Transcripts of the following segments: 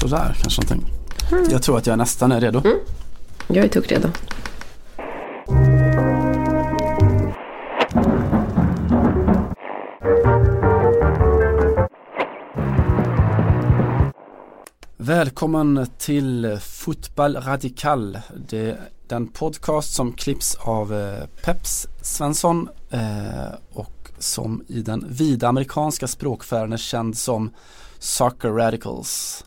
Sådär kanske någonting. Mm. Jag tror att jag nästan är redo. Mm. Jag är redo. Välkommen till Fotboll Radikal. Det är den podcast som klipps av eh, Peps Svensson eh, och som i den vida amerikanska språkfären är känd som Soccer Radicals.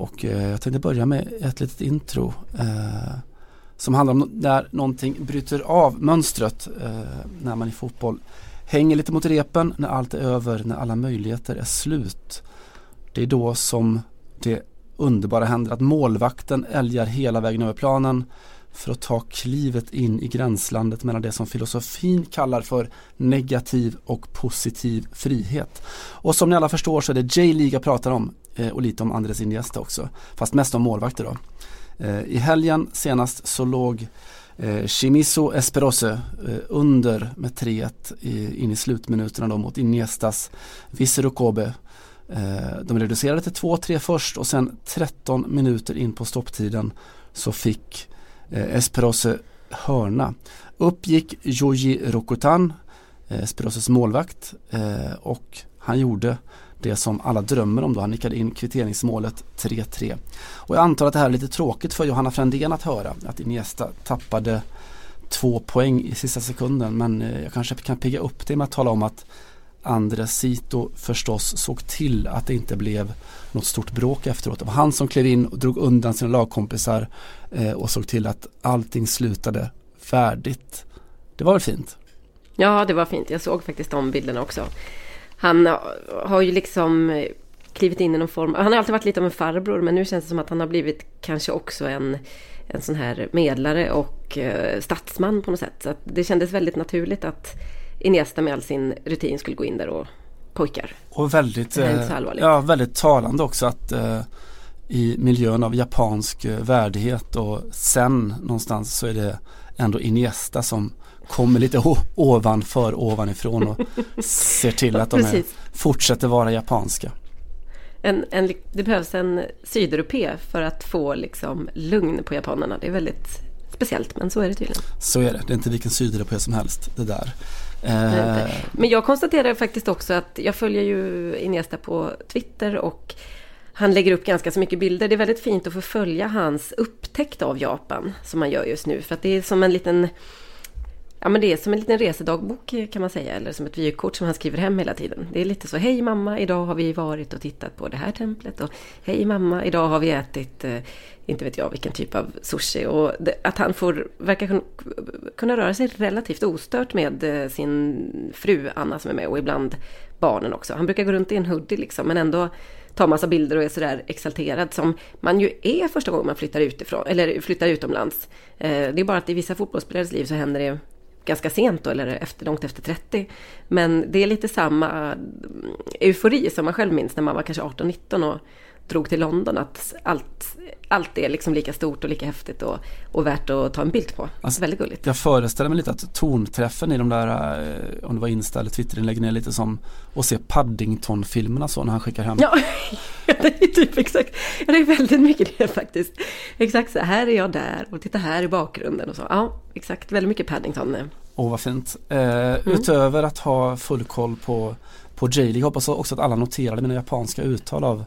Och eh, jag tänkte börja med ett litet intro eh, som handlar om när någonting bryter av mönstret eh, när man i fotboll hänger lite mot repen, när allt är över, när alla möjligheter är slut. Det är då som det underbara händer att målvakten älgar hela vägen över planen för att ta klivet in i gränslandet mellan det som filosofin kallar för negativ och positiv frihet. Och som ni alla förstår så är det J-League jag pratar om Eh, och lite om Andres Iniesta också. Fast mest om målvakter då. Eh, I helgen senast så låg eh, Chimiso Esperose under med 3-1 in i slutminuterna då mot Iniestas Visero Kobe de reducerade till 2-3 först och sen 13 minuter in på stopptiden så fick Esperose hörna. Upp gick Joji Rokutan, Esperoses målvakt och han gjorde det som alla drömmer om då. Han nickade in kvitteringsmålet 3-3. Och jag antar att det här är lite tråkigt för Johanna Frändén att höra att Iniesta tappade två poäng i sista sekunden men eh, jag kanske kan pigga upp det med att tala om att Andres Sito förstås såg till att det inte blev något stort bråk efteråt. Det var han som klev in och drog undan sina lagkompisar eh, och såg till att allting slutade färdigt. Det var väl fint? Ja, det var fint. Jag såg faktiskt de bilderna också. Han har ju liksom klivit in i någon form. Han har alltid varit lite av en farbror men nu känns det som att han har blivit kanske också en, en sån här medlare och eh, statsman på något sätt. Så det kändes väldigt naturligt att Iniesta med all sin rutin skulle gå in där och pojkar. Och väldigt, eh, ja, väldigt talande också att eh, i miljön av japansk eh, värdighet och sen någonstans så är det ändå Iniesta som kommer lite ovanför ovanifrån och ser till att de är, fortsätter vara japanska. En, en, det behövs en sydeuropé för att få liksom lugn på japanerna. Det är väldigt speciellt men så är det tydligen. Så är det, det är inte vilken sydeuropé som helst det där. Eh. Men jag konstaterar faktiskt också att jag följer ju Iniesta på Twitter och han lägger upp ganska så mycket bilder. Det är väldigt fint att få följa hans upptäckt av Japan som han gör just nu. För att det är som en liten Ja men det är som en liten resedagbok kan man säga, eller som ett vykort som han skriver hem hela tiden. Det är lite så, hej mamma, idag har vi varit och tittat på det här templet och hej mamma, idag har vi ätit, eh, inte vet jag vilken typ av sushi. Och det, att han får, verkar kunna röra sig relativt ostört med eh, sin fru Anna som är med och ibland barnen också. Han brukar gå runt i en hoodie liksom, men ändå ta massa bilder och är sådär exalterad som man ju är första gången man flyttar utifrån, eller flyttar utomlands. Eh, det är bara att i vissa fotbollsspelares liv så händer det ganska sent då, eller efter, långt efter 30. Men det är lite samma mm, eufori som man själv minns när man var kanske 18-19 och drog till London. Att allt, allt är liksom lika stort och lika häftigt och, och värt att ta en bild på. Alltså, väldigt gulligt. Jag föreställer mig lite att tonträffen i de där, eh, om det var Insta eller Twitterinläggen är lite som att se Paddington-filmerna så när han skickar hem. Ja, det är typ exakt. Det är väldigt mycket det faktiskt. Exakt så här är jag där och titta här i bakgrunden och så. Ja, exakt. Väldigt mycket Paddington. Åh oh, vad fint. Eh, mm. Utöver att ha full koll på, på J-League hoppas också att alla noterade mina japanska uttal av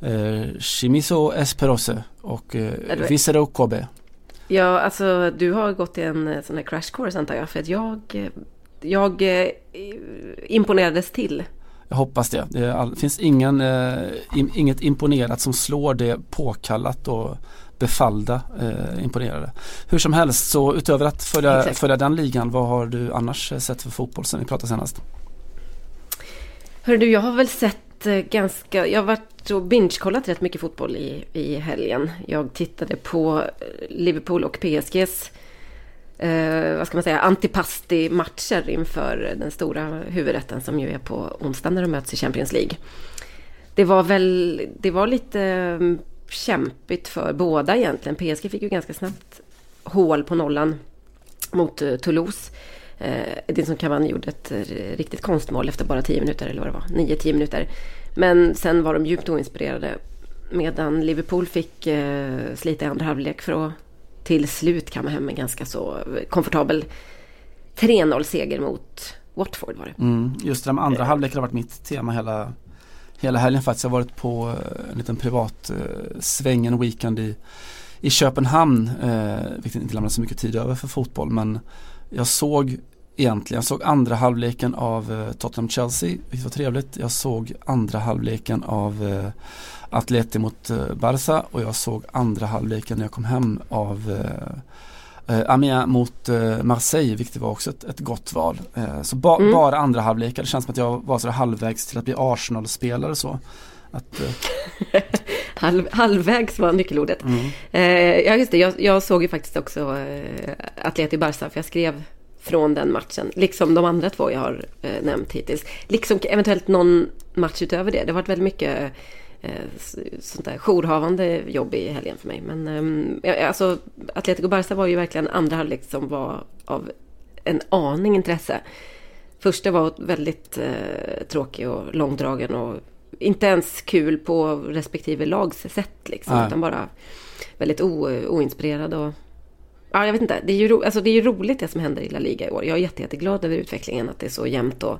eh, Shimiso Esperose och eh, Visero Kobe. Ja, alltså du har gått i en eh, sån här crash course antar jag. För att jag, eh, jag eh, imponerades till. Jag hoppas det. Det all, finns ingen, eh, inget imponerat som slår det påkallat och befallda eh, imponerade. Hur som helst så utöver att följa, följa den ligan, vad har du annars sett för fotboll sen vi pratade senast? Hör du, jag har väl sett Eh, ganska, jag har varit och binge-kollat rätt mycket fotboll i, i helgen. Jag tittade på eh, Liverpool och PSGs eh, vad ska man säga, antipasti-matcher inför den stora huvudrätten som ju är på onsdag när de möts i Champions League. Det var väl, det var lite mm, kämpigt för båda egentligen. PSG fick ju ganska snabbt hål på nollan mot eh, Toulouse. Toulouse. Eh, Edinson Cavani gjorde ett eh, riktigt konstmål efter bara 10 minuter eller vad det var, 9-10 minuter. Men sen var de djupt oinspirerade Medan Liverpool fick eh, slita i andra halvlek för att till slut kamma hem en ganska så komfortabel 3-0 seger mot Watford var det. Mm, just det andra eh. halvlek har varit mitt tema hela, hela helgen faktiskt. Jag har varit på eh, en liten privat eh, sväng en weekend i, i Köpenhamn. Eh, vilket inte lämnade så mycket tid över för fotboll men jag såg egentligen, jag såg andra halvleken av eh, Tottenham-Chelsea, vilket var trevligt. Jag såg andra halvleken av eh, Atleti mot eh, Barca och jag såg andra halvleken när jag kom hem av eh, Eh, Amiens mot eh, Marseille, vilket var också ett, ett gott val. Eh, så ba, mm. bara andra halvlekar, det känns som att jag var så halvvägs till att bli Arsenal-spelare så. Att, eh. Halv, halvvägs var nyckelordet. Mm. Eh, ja just det, jag, jag, såg ju faktiskt också eh, Atleti Barca för jag skrev från den matchen. Liksom de andra två jag har eh, nämnt hittills. Liksom eventuellt någon match utöver det. Det har varit väldigt mycket Eh, sånt där jourhavande jobb i helgen för mig. Men ehm, alltså Atletico Barca var ju verkligen andra halvlek som var av en aning intresse. Första var väldigt eh, tråkig och långdragen och inte ens kul på respektive lags sätt liksom. Utan bara väldigt o, oinspirerad och Ja, jag vet inte. Det är, ju ro, alltså, det är ju roligt det som händer i La Liga i år. Jag är jätte, jätteglad över utvecklingen, att det är så jämnt och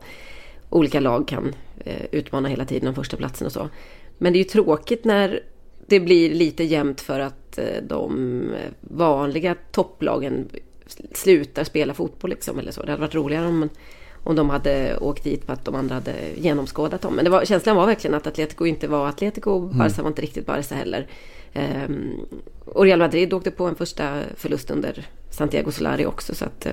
olika lag kan eh, utmana hela tiden om första platsen och så. Men det är ju tråkigt när det blir lite jämnt för att eh, de vanliga topplagen slutar spela fotboll liksom eller så. Det hade varit roligare om, om de hade åkt dit på att de andra hade genomskådat dem. Men var, känslan var verkligen att Atletico inte var Atletico. Mm. Barca var inte riktigt Barca heller. Um, och Real Madrid åkte på en första förlust under Santiago Solari också. Så att, uh,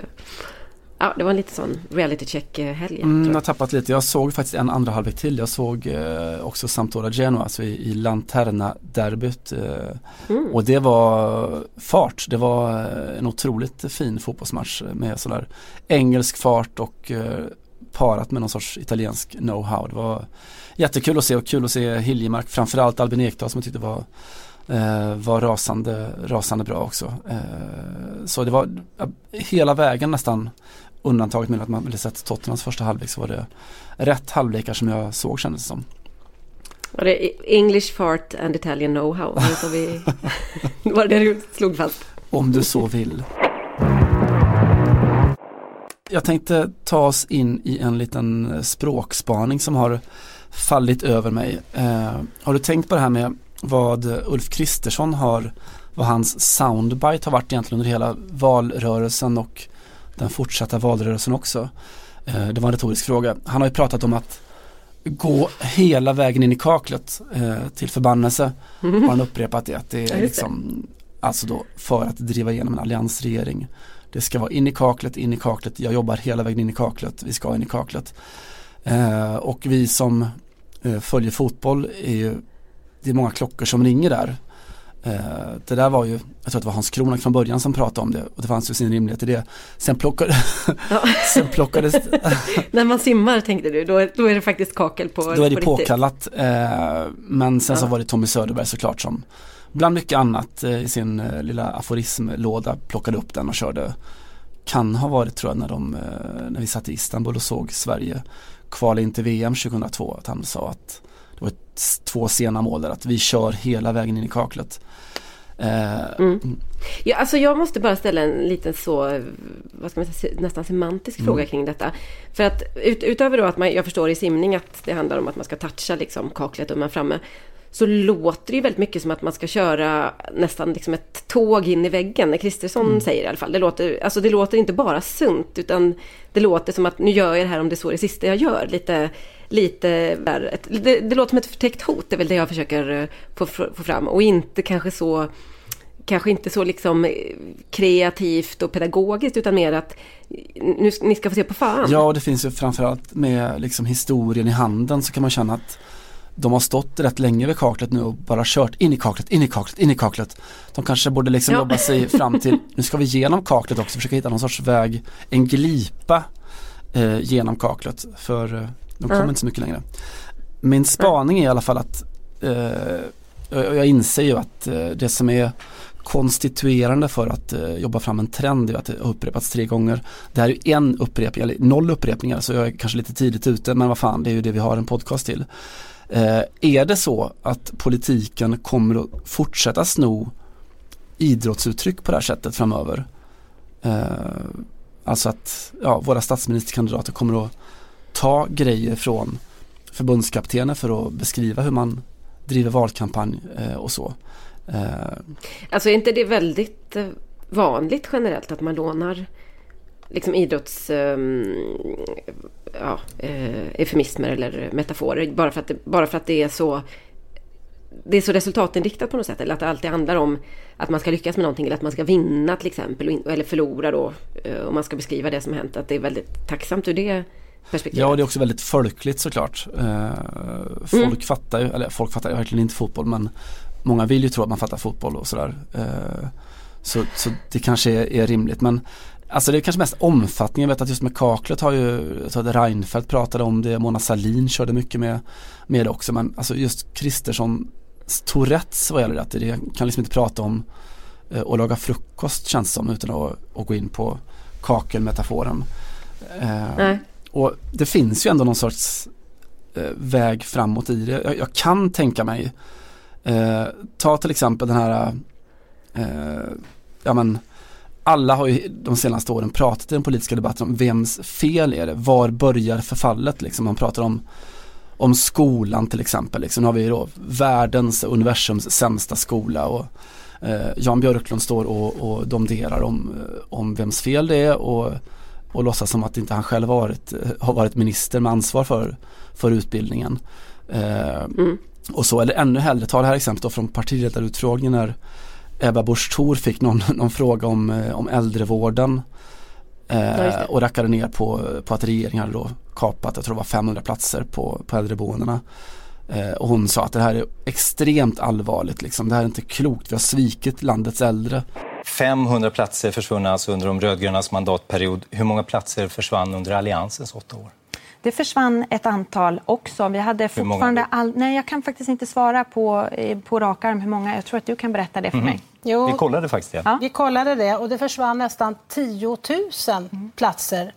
Ja, det var en lite sån reality check-helg. Mm, jag har tappat lite. Jag såg faktiskt en andra halvlek till. Jag såg eh, också Sampdoria Genoa, alltså i, i Lanterna-derbyt. Eh, mm. Och det var fart. Det var eh, en otroligt fin fotbollsmatch med sådär engelsk fart och eh, parat med någon sorts italiensk know-how. Det var jättekul att se och kul att se Hiljemark, framförallt Albin Ekdal som jag tyckte var eh, var rasande, rasande bra också. Eh, så det var hela vägen nästan undantaget med att man ville sett Tottenhams första halvlek så var det rätt halvlekar som jag såg kändes det som. Var det English fart and Italian know-how? var det det du slog fast? Om du så vill. Jag tänkte ta oss in i en liten språkspaning som har fallit över mig. Eh, har du tänkt på det här med vad Ulf Kristersson har, vad hans soundbite har varit egentligen under hela valrörelsen och den fortsatta valrörelsen också. Eh, det var en retorisk fråga. Han har ju pratat om att gå hela vägen in i kaklet eh, till förbannelse. Mm. Har han upprepat det att det är liksom alltså då för att driva igenom en alliansregering. Det ska vara in i kaklet, in i kaklet, jag jobbar hela vägen in i kaklet, vi ska in i kaklet. Eh, och vi som följer fotboll är ju, det är många klockor som ringer där. Eh, det där var ju, jag tror att det var Hans Kronak från början som pratade om det och det fanns ju sin rimlighet i det. Sen, plockade, ja. sen plockades När man simmar tänkte du, då, då är det faktiskt kakel på Då är det på påkallat. Eh, men sen ja. så var det Tommy Söderberg såklart som bland mycket annat eh, i sin eh, lilla aforismlåda plockade upp den och körde. Kan ha varit tror jag när, de, eh, när vi satt i Istanbul och såg Sverige kvala in till VM 2002 att han sa att det var två sena mål där, att vi kör hela vägen in i kaklet. Eh, mm. Ja, alltså jag måste bara ställa en liten så, vad ska man säga, nästan semantisk mm. fråga kring detta. För att ut, utöver då att man, jag förstår i simning att det handlar om att man ska toucha liksom kaklet och man framme. Så låter det ju väldigt mycket som att man ska köra nästan liksom ett tåg in i väggen. När Kristersson mm. säger i alla fall. Det låter, alltså det låter inte bara sunt utan det låter som att nu gör jag det här om det är så det sista jag gör. Lite lite där, det, det, låter som ett förtäckt hot, det är väl det jag försöker eh, få, få fram. Och inte kanske så kanske inte så liksom kreativt och pedagogiskt utan mer att nu, ni ska få se på fan. Ja, det finns ju framförallt med liksom historien i handen så kan man känna att de har stått rätt länge vid kaklet nu och bara kört in i kaklet, in i kaklet, in i kaklet. De kanske borde liksom ja. jobba sig fram till, nu ska vi genom kaklet också, försöka hitta någon sorts väg, en glipa eh, genom kaklet. För eh, de kommer mm. inte så mycket längre. Min spaning är i alla fall att eh, jag inser ju att eh, det som är konstituerande för att eh, jobba fram en trend är att det har upprepats tre gånger. Det här är ju en upprepning, eller noll upprepningar så jag är kanske lite tidigt ute men vad fan det är ju det vi har en podcast till. Är det så att politiken kommer att fortsätta sno idrottsuttryck på det här sättet framöver? Alltså att ja, våra statsministerkandidater kommer att ta grejer från förbundskaptener för att beskriva hur man driver valkampanj eh, och så. Eh. Alltså är inte det väldigt eh, vanligt generellt att man lånar liksom idrotts... Ehm, ja, eufemismer eller metaforer bara för, att det, bara för att det är så det är så resultatinriktat på något sätt. Eller att det alltid handlar om att man ska lyckas med någonting eller att man ska vinna till exempel. Eller förlora då. Om man ska beskriva det som hänt. Att det är väldigt tacksamt ur det perspektivet. Ja, det är också väldigt folkligt såklart. Uh, folk mm. fattar ju, eller folk fattar ju verkligen inte fotboll men många vill ju tro att man fattar fotboll och sådär. Uh, så, så det kanske är, är rimligt men Alltså det är kanske mest omfattningen. Jag vet att just med kaklet har ju, tror att Reinfeldt pratade om det, Mona Salin körde mycket med, med det också. Men alltså just Kristersson Tourettes vad gäller det, det kan liksom inte prata om eh, och laga frukost känns som utan att, att gå in på kakelmetaforen. Eh, och det finns ju ändå någon sorts eh, väg framåt i det. Jag, jag kan tänka mig eh, ta till exempel den här eh, ja men alla har ju de senaste åren pratat i den politiska debatten om vems fel är det? Var börjar förfallet liksom? Man pratar om, om skolan till exempel. Liksom. Nu har vi då världens, universums sämsta skola och eh, Jan Björklund står och, och domderar om, eh, om vems fel det är och, och låtsas som att inte han själv har varit, har varit minister med ansvar för, för utbildningen. Eh, mm. Och så, eller ännu hellre, ta det här exemplet då från partiledarutfrågningen när Ebba Busch Thor fick någon, någon fråga om, eh, om äldrevården eh, och rackade ner på, på att regeringen hade då kapat, jag tror det var 500 platser på, på äldreboendena. Eh, och hon sa att det här är extremt allvarligt, liksom. det här är inte klokt, vi har svikit landets äldre. 500 platser försvunna alltså under de rödgrönas mandatperiod. Hur många platser försvann under Alliansens åtta år? Det försvann ett antal också. Vi hade fortfarande all... Nej, jag kan faktiskt inte svara på, eh, på rak arm hur många. Jag tror att du kan berätta det för mm. mig. Jo, vi kollade faktiskt det. Ja. Vi kollade det och det försvann nästan 10 000 mm. platser.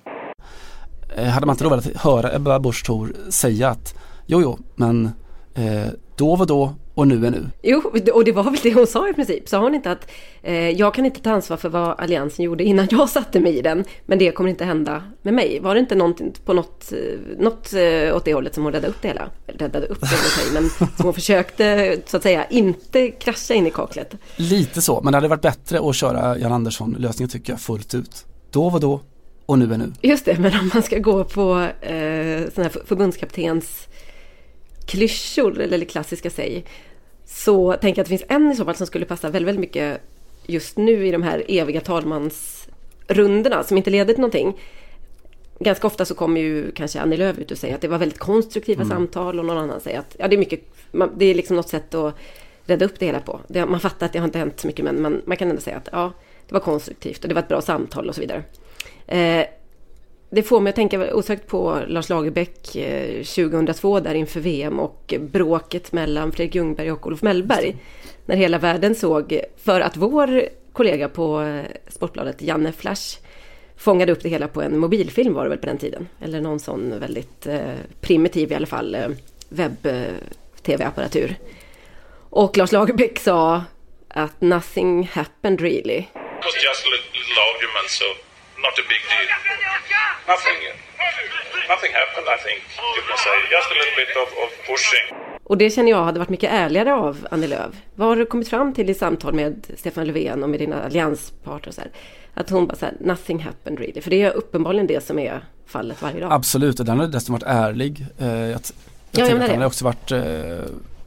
Eh, hade man inte då velat höra Ebba Busch Thor säga att jo, jo, men eh, då var då och nu är nu. Jo, och det var väl det hon sa i princip. Sa hon inte att eh, jag kan inte ta ansvar för vad Alliansen gjorde innan jag satte mig i den, men det kommer inte hända med mig. Var det inte någonting på något, eh, något eh, åt det hållet som hon räddade upp det hela? Räddade upp det, sig, men som hon försökte så att säga inte krascha in i kaklet. Lite så, men det hade varit bättre att köra Jan Andersson-lösningen tycker jag fullt ut. Då var då och nu är nu. Just det, men om man ska gå på eh, sån här förbundskaptens klyschor eller klassiska säg. Så tänker jag att det finns en i så fall som skulle passa väldigt, väldigt mycket just nu i de här eviga talmansrundorna som inte leder till någonting. Ganska ofta så kommer ju kanske Annie Lööf ut och säger att det var väldigt konstruktiva mm. samtal och någon annan säger att ja, det är mycket, det är liksom något sätt att rädda upp det hela på. Det, man fattar att det har inte hänt så mycket men man, man kan ändå säga att ja, det var konstruktivt och det var ett bra samtal och så vidare. Eh, det får mig att tänka osökt på Lars Lagerbäck 2002 eh, där inför VM och bråket mellan Fredrik Ljungberg och Olof Mellberg. När hela världen såg, för att vår kollega på eh, Sportbladet, Janne Flash, fångade upp det hela på en mobilfilm var det väl på den tiden. Eller någon sån väldigt eh, primitiv i alla fall webb-tv-apparatur. Och Lars Lagerbäck sa att nothing happened really. It was just a little argument so not a big deal. Nothing, nothing happened I think you can say. Just a little bit of, of pushing. Och det känner jag hade varit mycket ärligare av Annie Lööf. Vad har du kommit fram till i samtal med Stefan Löfven och med dina allianspartner? Så här? Att hon bara såhär, nothing happened really. För det är uppenbarligen det som är fallet varje dag. Absolut, och den har dessutom varit ärlig. Eh, jag, jag, jag tänker att den har också varit eh,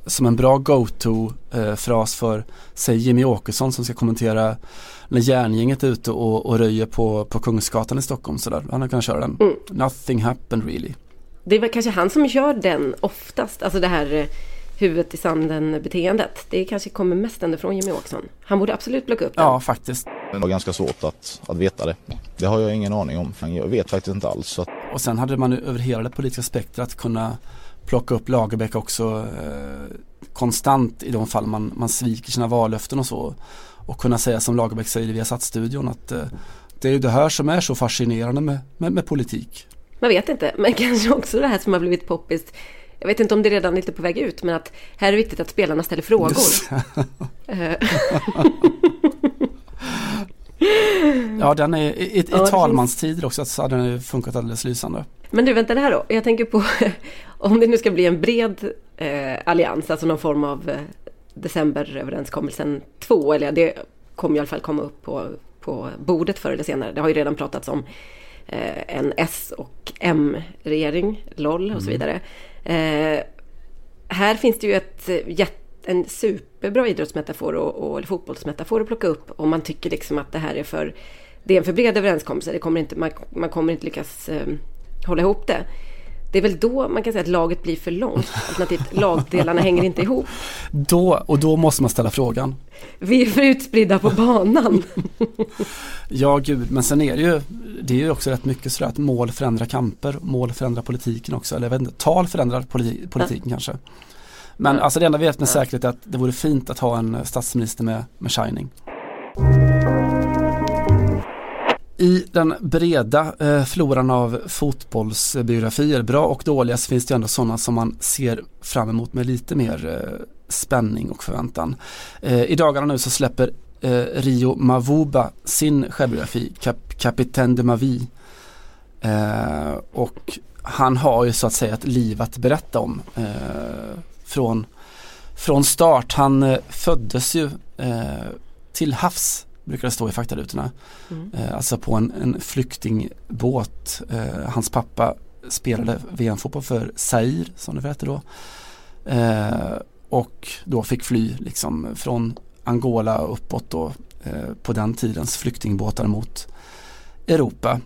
som en bra go-to-fras eh, för, säg Jimmy Åkesson som ska kommentera när järngänget är ute och, och röjer på, på Kungsgatan i Stockholm sådär. Han har kunnat köra den. Mm. Nothing happened really. Det är väl kanske han som gör den oftast, alltså det här eh, huvudet i sanden beteendet. Det kanske kommer mest ändå från Jimmy Åkesson. Han borde absolut plocka upp den. Ja, faktiskt. Det var ganska svårt att, att veta det. Det har jag ingen aning om. Jag vet faktiskt inte alls. Att... Och sen hade man över hela det politiska spektrat kunna plocka upp Lagerbäck också eh, konstant i de fall man, man sviker sina vallöften och så. Och kunna säga som Lagerbäck säger via Satsstudion att eh, det är det här som är så fascinerande med, med, med, politik. Man vet inte, men kanske också det här som har blivit poppis jag vet inte om det redan är lite på väg ut, men att här är det viktigt att spelarna ställer frågor. ja, den är i, i, ja, talmanstider också så hade den funkat alldeles lysande. Men du, vänta det här då. Jag tänker på om det nu ska bli en bred eh, allians, alltså någon form av eh, decemberöverenskommelsen 2, eller det kommer i alla fall komma upp på, på bordet förr eller senare. Det har ju redan pratats om eh, en S och M-regering, LOL och så mm. vidare. Eh, här finns det ju ett, en superbra idrottsmetafor och, och fotbollsmetafor att plocka upp om man tycker liksom att det här är för det är en för bred överenskommelse. Det kommer inte, man, man kommer inte lyckas eh, hålla ihop det. Det är väl då man kan säga att laget blir för långt. Alternativt lagdelarna hänger inte ihop. Då, och då måste man ställa frågan. Vi är för utspridda på banan. ja, gud, men sen är det ju, det är ju också rätt mycket så att mål förändrar kamper, mål förändrar politiken också. Eller jag vet inte, tal förändrar politi politiken ja. kanske. Men alltså det enda vi vet med säkerhet är att det vore fint att ha en statsminister med, med shining. I den breda eh, floran av fotbollsbiografier, bra och dåliga, så finns det ändå sådana som man ser fram emot med lite mer eh, spänning och förväntan. Eh, I dagarna nu så släpper eh, Rio Mavuba sin självbiografi, Cap Capitaine de Mavi. Eh, och han har ju så att säga ett liv att berätta om eh, från, från start. Han eh, föddes ju till havs brukar det stå i faktarutorna. Mm. Eh, alltså på en, en flyktingbåt. Eh, hans pappa spelade VM-fotboll för Zaire som det hette då. Eh, och då fick fly liksom från Angola uppåt då eh, på den tidens flyktingbåtar mot Europa.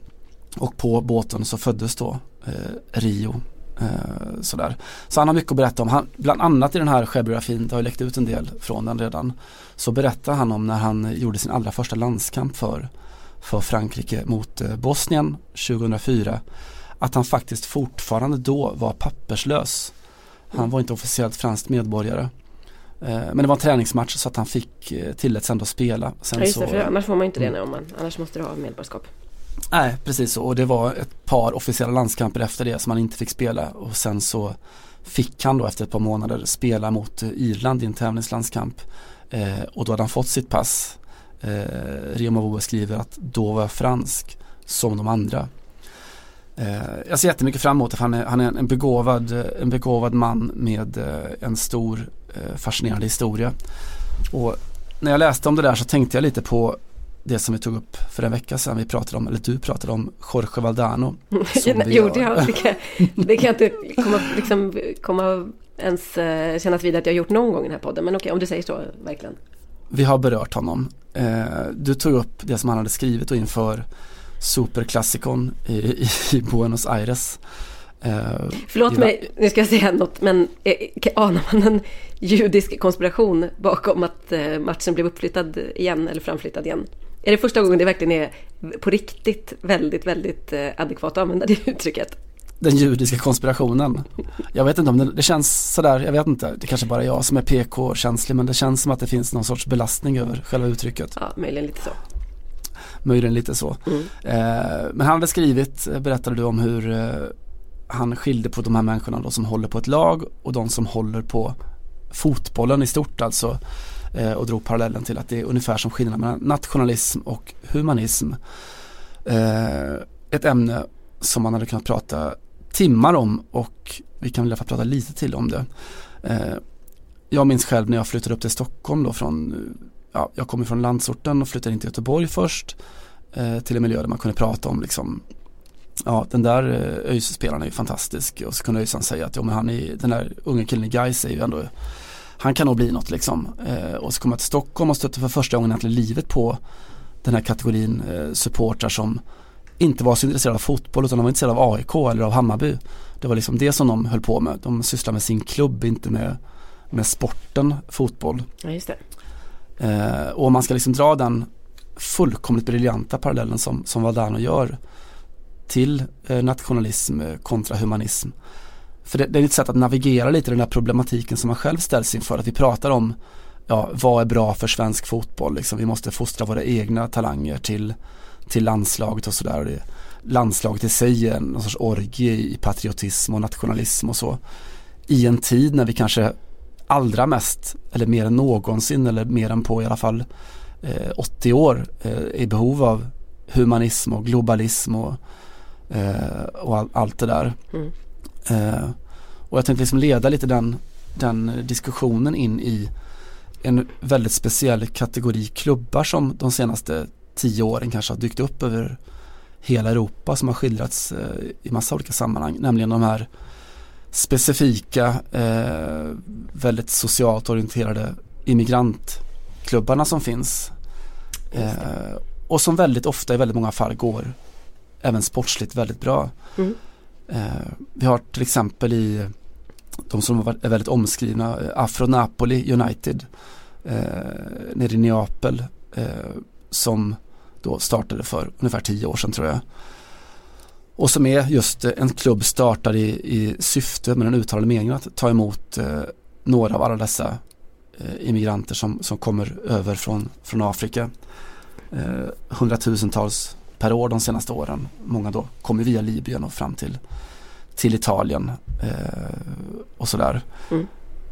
Och på båten så föddes då eh, Rio Eh, sådär. Så han har mycket att berätta om. Han, bland annat i den här självbiografin, det har ju läckt ut en del från den redan. Så berättar han om när han gjorde sin allra första landskamp för, för Frankrike mot eh, Bosnien 2004. Att han faktiskt fortfarande då var papperslös. Han var inte officiellt fransk medborgare. Eh, men det var en träningsmatch så att han fick eh, tilläts ändå spela. Sen ja, just det, så, för annars får man inte det mm. när man, annars måste du ha medborgarskap. Nej, precis så. Och det var ett par officiella landskamper efter det som han inte fick spela. Och sen så fick han då efter ett par månader spela mot Irland i en tävlingslandskamp. Eh, och då hade han fått sitt pass. Eh, Rio skriver att då var jag fransk som de andra. Eh, jag ser jättemycket fram emot det för han är, han är en, begåvad, en begåvad man med eh, en stor eh, fascinerande historia. Och när jag läste om det där så tänkte jag lite på det som vi tog upp för en vecka sedan. Vi pratade om, eller du pratade om Jorge Valdano. Gjorde jag? Det kan, det kan jag inte komma, liksom, komma ens uh, kännas vid att jag gjort någon gång i den här podden. Men okej, om du säger så, verkligen. Vi har berört honom. Uh, du tog upp det som han hade skrivit och inför Superklassikon i, i, i Buenos Aires. Uh, Förlåt mig, nu ska jag säga något, men anar man en judisk konspiration bakom att matchen blev uppflyttad igen eller framflyttad igen? Är det första gången det verkligen är på riktigt väldigt, väldigt eh, adekvat att använda det uttrycket? Den judiska konspirationen. Jag vet inte om det, det känns sådär, jag vet inte, det kanske bara är jag som är PK-känslig men det känns som att det finns någon sorts belastning över själva uttrycket. Ja, möjligen lite så. Möjligen lite så. Mm. Eh, men han hade skrivit, eh, berättade du om hur eh, han skilde på de här människorna då som håller på ett lag och de som håller på fotbollen i stort alltså Eh, och drog parallellen till att det är ungefär som skillnaden mellan nationalism och humanism. Eh, ett ämne som man hade kunnat prata timmar om och vi kan väl i alla fall prata lite till om det. Eh, jag minns själv när jag flyttade upp till Stockholm då från, ja, jag kommer från landsorten och flyttade in till Göteborg först eh, till en miljö där man kunde prata om liksom Ja den där eh, ÖIS-spelaren är ju fantastisk och så kunde ÖISan säga att ja, men han är, den där unga killen i Gais är ju ändå han kan nog bli något liksom. Eh, och så kommer jag till Stockholm och stötte för första gången i livet på den här kategorin eh, supportrar som inte var så intresserade av fotboll utan de var intresserade av AIK eller av Hammarby. Det var liksom det som de höll på med. De sysslade med sin klubb, inte med, med sporten fotboll. Ja, just det. Eh, och om man ska liksom dra den fullkomligt briljanta parallellen som, som Valdano gör till eh, nationalism kontra humanism för det, det är ett sätt att navigera lite den här problematiken som man själv ställs inför. Att vi pratar om ja, vad är bra för svensk fotboll. Liksom. Vi måste fostra våra egna talanger till, till landslaget och sådär. Landslaget i sig är någon sorts orgie i patriotism och nationalism och så. i en tid när vi kanske allra mest, eller mer än någonsin, eller mer än på i alla fall eh, 80 år, eh, är i behov av humanism och globalism och, eh, och all, allt det där. Mm. Eh, och jag tänkte liksom leda lite den, den diskussionen in i en väldigt speciell kategori klubbar som de senaste tio åren kanske har dykt upp över hela Europa som har skildrats eh, i massa olika sammanhang. Nämligen de här specifika, eh, väldigt socialt orienterade immigrantklubbarna som finns. Eh, och som väldigt ofta i väldigt många fall går även sportsligt väldigt bra. Mm. Eh, vi har till exempel i de som är väldigt omskrivna, eh, Afro Napoli United eh, nere i Neapel eh, som då startade för ungefär tio år sedan tror jag. Och som är just eh, en klubb startad i, i syfte med den uttalade meningen att ta emot eh, några av alla dessa eh, immigranter som, som kommer över från, från Afrika. Eh, hundratusentals per år de senaste åren. Många då kommer via Libyen och fram till, till Italien eh, och sådär. Mm.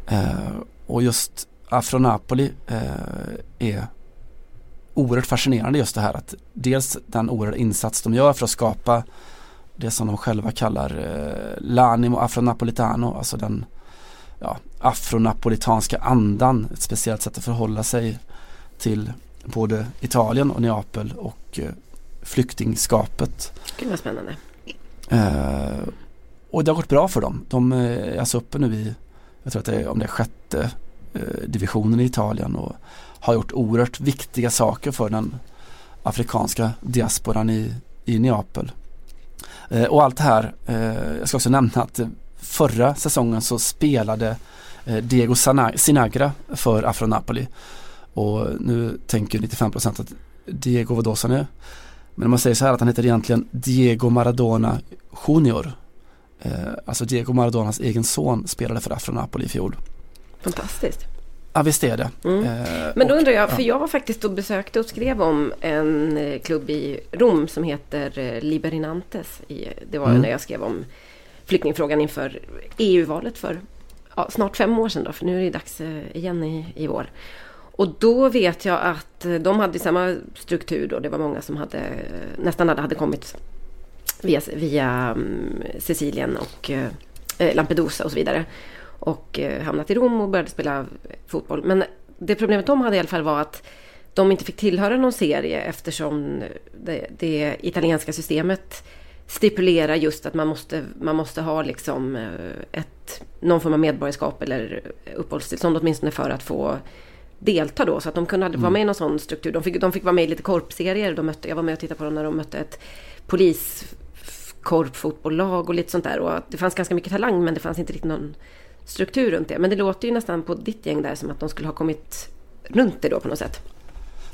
Eh, och just Afro Napoli eh, är oerhört fascinerande just det här att dels den oerhörda insats de gör för att skapa det som de själva kallar eh, l'animo afronapolitano, alltså den ja, afronapolitanska andan, ett speciellt sätt att förhålla sig till både Italien och Neapel och eh, flyktingskapet. Gud vad spännande. Eh, och det har gått bra för dem. De är alltså uppe nu i, jag tror att det är om det är sjätte eh, divisionen i Italien och har gjort oerhört viktiga saker för den afrikanska diasporan i, i Neapel. Eh, och allt det här, eh, jag ska också nämna att förra säsongen så spelade eh, Diego Sinagra för Afro Napoli. Och nu tänker 95% att Diego Vadossan är. Men om man säger så här att han heter egentligen Diego Maradona Junior. Eh, alltså Diego Maradonas egen son spelade för Afro Napoli i fjol. Fantastiskt. Ja visst är det. Mm. Eh, Men då undrar jag, för jag var faktiskt då besökte och skrev om en eh, klubb i Rom som heter eh, Liberinantes. I, det var mm. när jag skrev om flyktingfrågan inför EU-valet för ja, snart fem år sedan då, för nu är det dags eh, igen i, i vår. Och då vet jag att eh, de hade samma struktur då. Det var många som hade, eh, nästan alla hade kommit via, via mm, Sicilien och eh, eh, Lampedusa och så vidare och eh, hamnat i Rom och började spela fotboll. Men det problemet de hade i alla fall var att de inte fick tillhöra någon serie eftersom det, det italienska systemet stipulerar just att man måste, man måste ha liksom ett, någon form av medborgarskap eller uppehållstillstånd åtminstone för att få delta då. Så att de kunde mm. vara med i någon sån struktur. De fick, de fick vara med i lite korpserier. De mötte, jag var med och tittade på dem när de mötte ett poliskorpfotbolllag och lite sånt där. Och det fanns ganska mycket talang men det fanns inte riktigt någon struktur runt det. Men det låter ju nästan på ditt gäng där som att de skulle ha kommit runt det då på något sätt.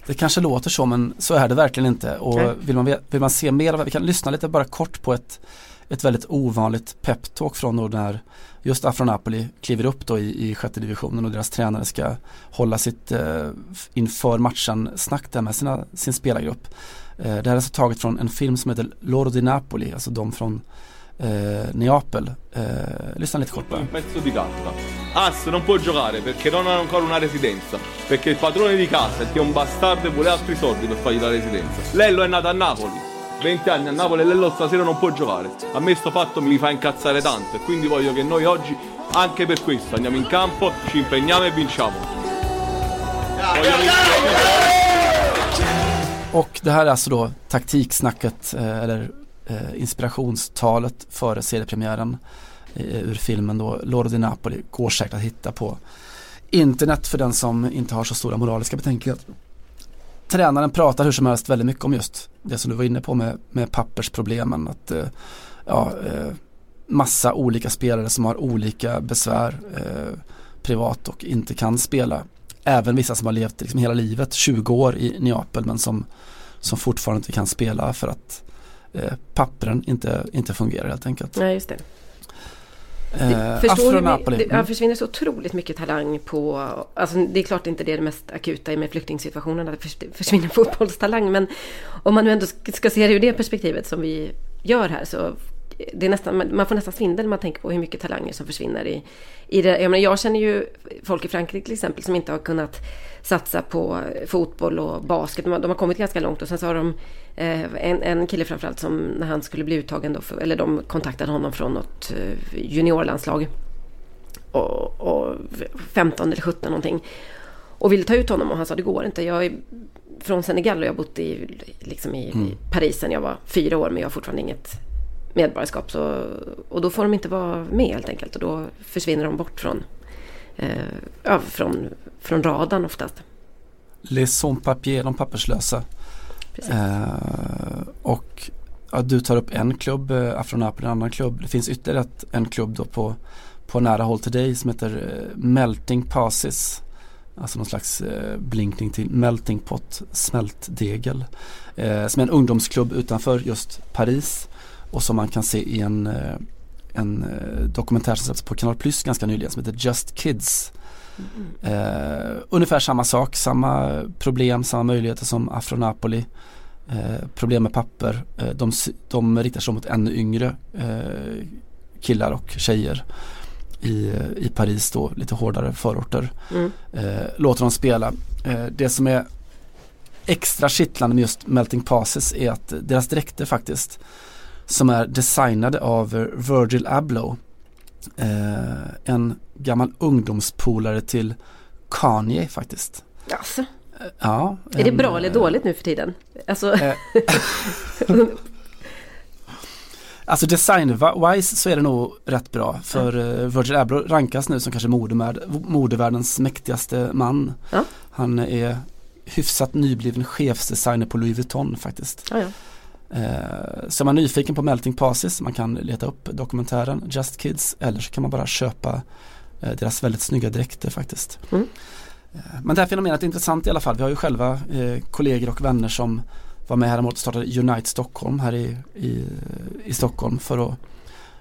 Det kanske låter så men så är det verkligen inte. Och vill man, vill man se mer vi kan lyssna lite bara kort på ett, ett väldigt ovanligt peptalk från då när just Afro Napoli kliver upp då i, i sjätte divisionen och deras tränare ska hålla sitt eh, inför matchen snack där med sina, sin spelargrupp. Eh, det här är alltså taget från en film som heter Loro di Napoli, alltså de från eh, Neapel. Eh, lyssna lite kort på Un pezzo di carta. Ass non può giocare perché non ha ancora una residenza. Perché il padrone di casa è che è un bastardo e vuole altri soldi per fargli la residenza. Lello è nato a Napoli. 20 anni a Napoli e Lello stasera non può giocare. A me sto fatto mi fa incazzare tanto e quindi voglio che noi oggi, anche per questo, andiamo in campo, ci impegniamo e vinciamo. Och det här är alltså då taktiksnacket eh, eller eh, inspirationstalet före seriepremiären eh, ur filmen då, Lord di Napoli, går säkert att hitta på internet för den som inte har så stora moraliska betänkligheter. Tränaren pratar hur som helst väldigt mycket om just det som du var inne på med, med pappersproblemen. Att, eh, ja, eh, massa olika spelare som har olika besvär eh, privat och inte kan spela. Även vissa som har levt liksom hela livet, 20 år i Neapel men som, som fortfarande inte kan spela för att eh, pappren inte, inte fungerar helt enkelt. Nej, just det. Eh, du, det, det mm. försvinner så otroligt mycket talang på... Alltså det är klart inte det är det mest akuta med flyktingsituationen, att det försvinner fotbollstalang. Men om man nu ändå ska se det ur det perspektivet som vi gör här så det är nästan, man får nästan svindel när man tänker på hur mycket talanger som försvinner i, i det. Jag, menar, jag känner ju folk i Frankrike till exempel som inte har kunnat satsa på fotboll och basket. De har, de har kommit ganska långt och sen så har de eh, en, en kille framförallt som när han skulle bli uttagen då, för, eller de kontaktade honom från något eh, juniorlandslag. Och, och 15 eller 17 någonting. Och ville ta ut honom och han sa det går inte. Jag är från Senegal och jag har bott i, liksom i, mm. Paris sedan jag var fyra år men jag har fortfarande inget medborgarskap. Så, och då får de inte vara med helt enkelt och då försvinner de bort från, eh, ja, från, från radarn oftast. Les sans papier, de papperslösa. Eh, och ja, du tar upp en klubb, eh, Afronapoli, en annan klubb. Det finns ytterligare ett, en klubb då på, på nära håll till dig som heter eh, Melting Passes. Alltså någon slags eh, blinkning till Melting Pot, smältdegel. Eh, som är en ungdomsklubb utanför just Paris och som man kan se i en, eh, en eh, dokumentär som släpptes på Kanal Plus ganska nyligen som heter Just Kids. Eh, ungefär samma sak, samma problem, samma möjligheter som Afro Napoli. Eh, problem med papper. Eh, de, de riktar sig mot ännu yngre eh, killar och tjejer i, i Paris då, lite hårdare förorter. Mm. Eh, låter dem spela. Eh, det som är extra kittlande med just Melting Passes är att deras dräkter faktiskt som är designade av Virgil Abloh eh, en gammal ungdomspolare till Kanye faktiskt. Alltså. Ja, är det bra eller dåligt nu för tiden? Alltså... Eh, Alltså design-wise så är det nog rätt bra för mm. Virgil Abloh rankas nu som kanske modevärldens mäktigaste man. Ja. Han är hyfsat nybliven chefsdesigner på Louis Vuitton faktiskt. Ja, ja. Eh, så är man nyfiken på Melting Passes, man kan leta upp dokumentären Just Kids eller så kan man bara köpa eh, deras väldigt snygga dräkter faktiskt. Mm. Eh, men det här fenomenet är intressant i alla fall. Vi har ju själva eh, kollegor och vänner som var med häromåret och startade Unite Stockholm här i, i, i Stockholm för att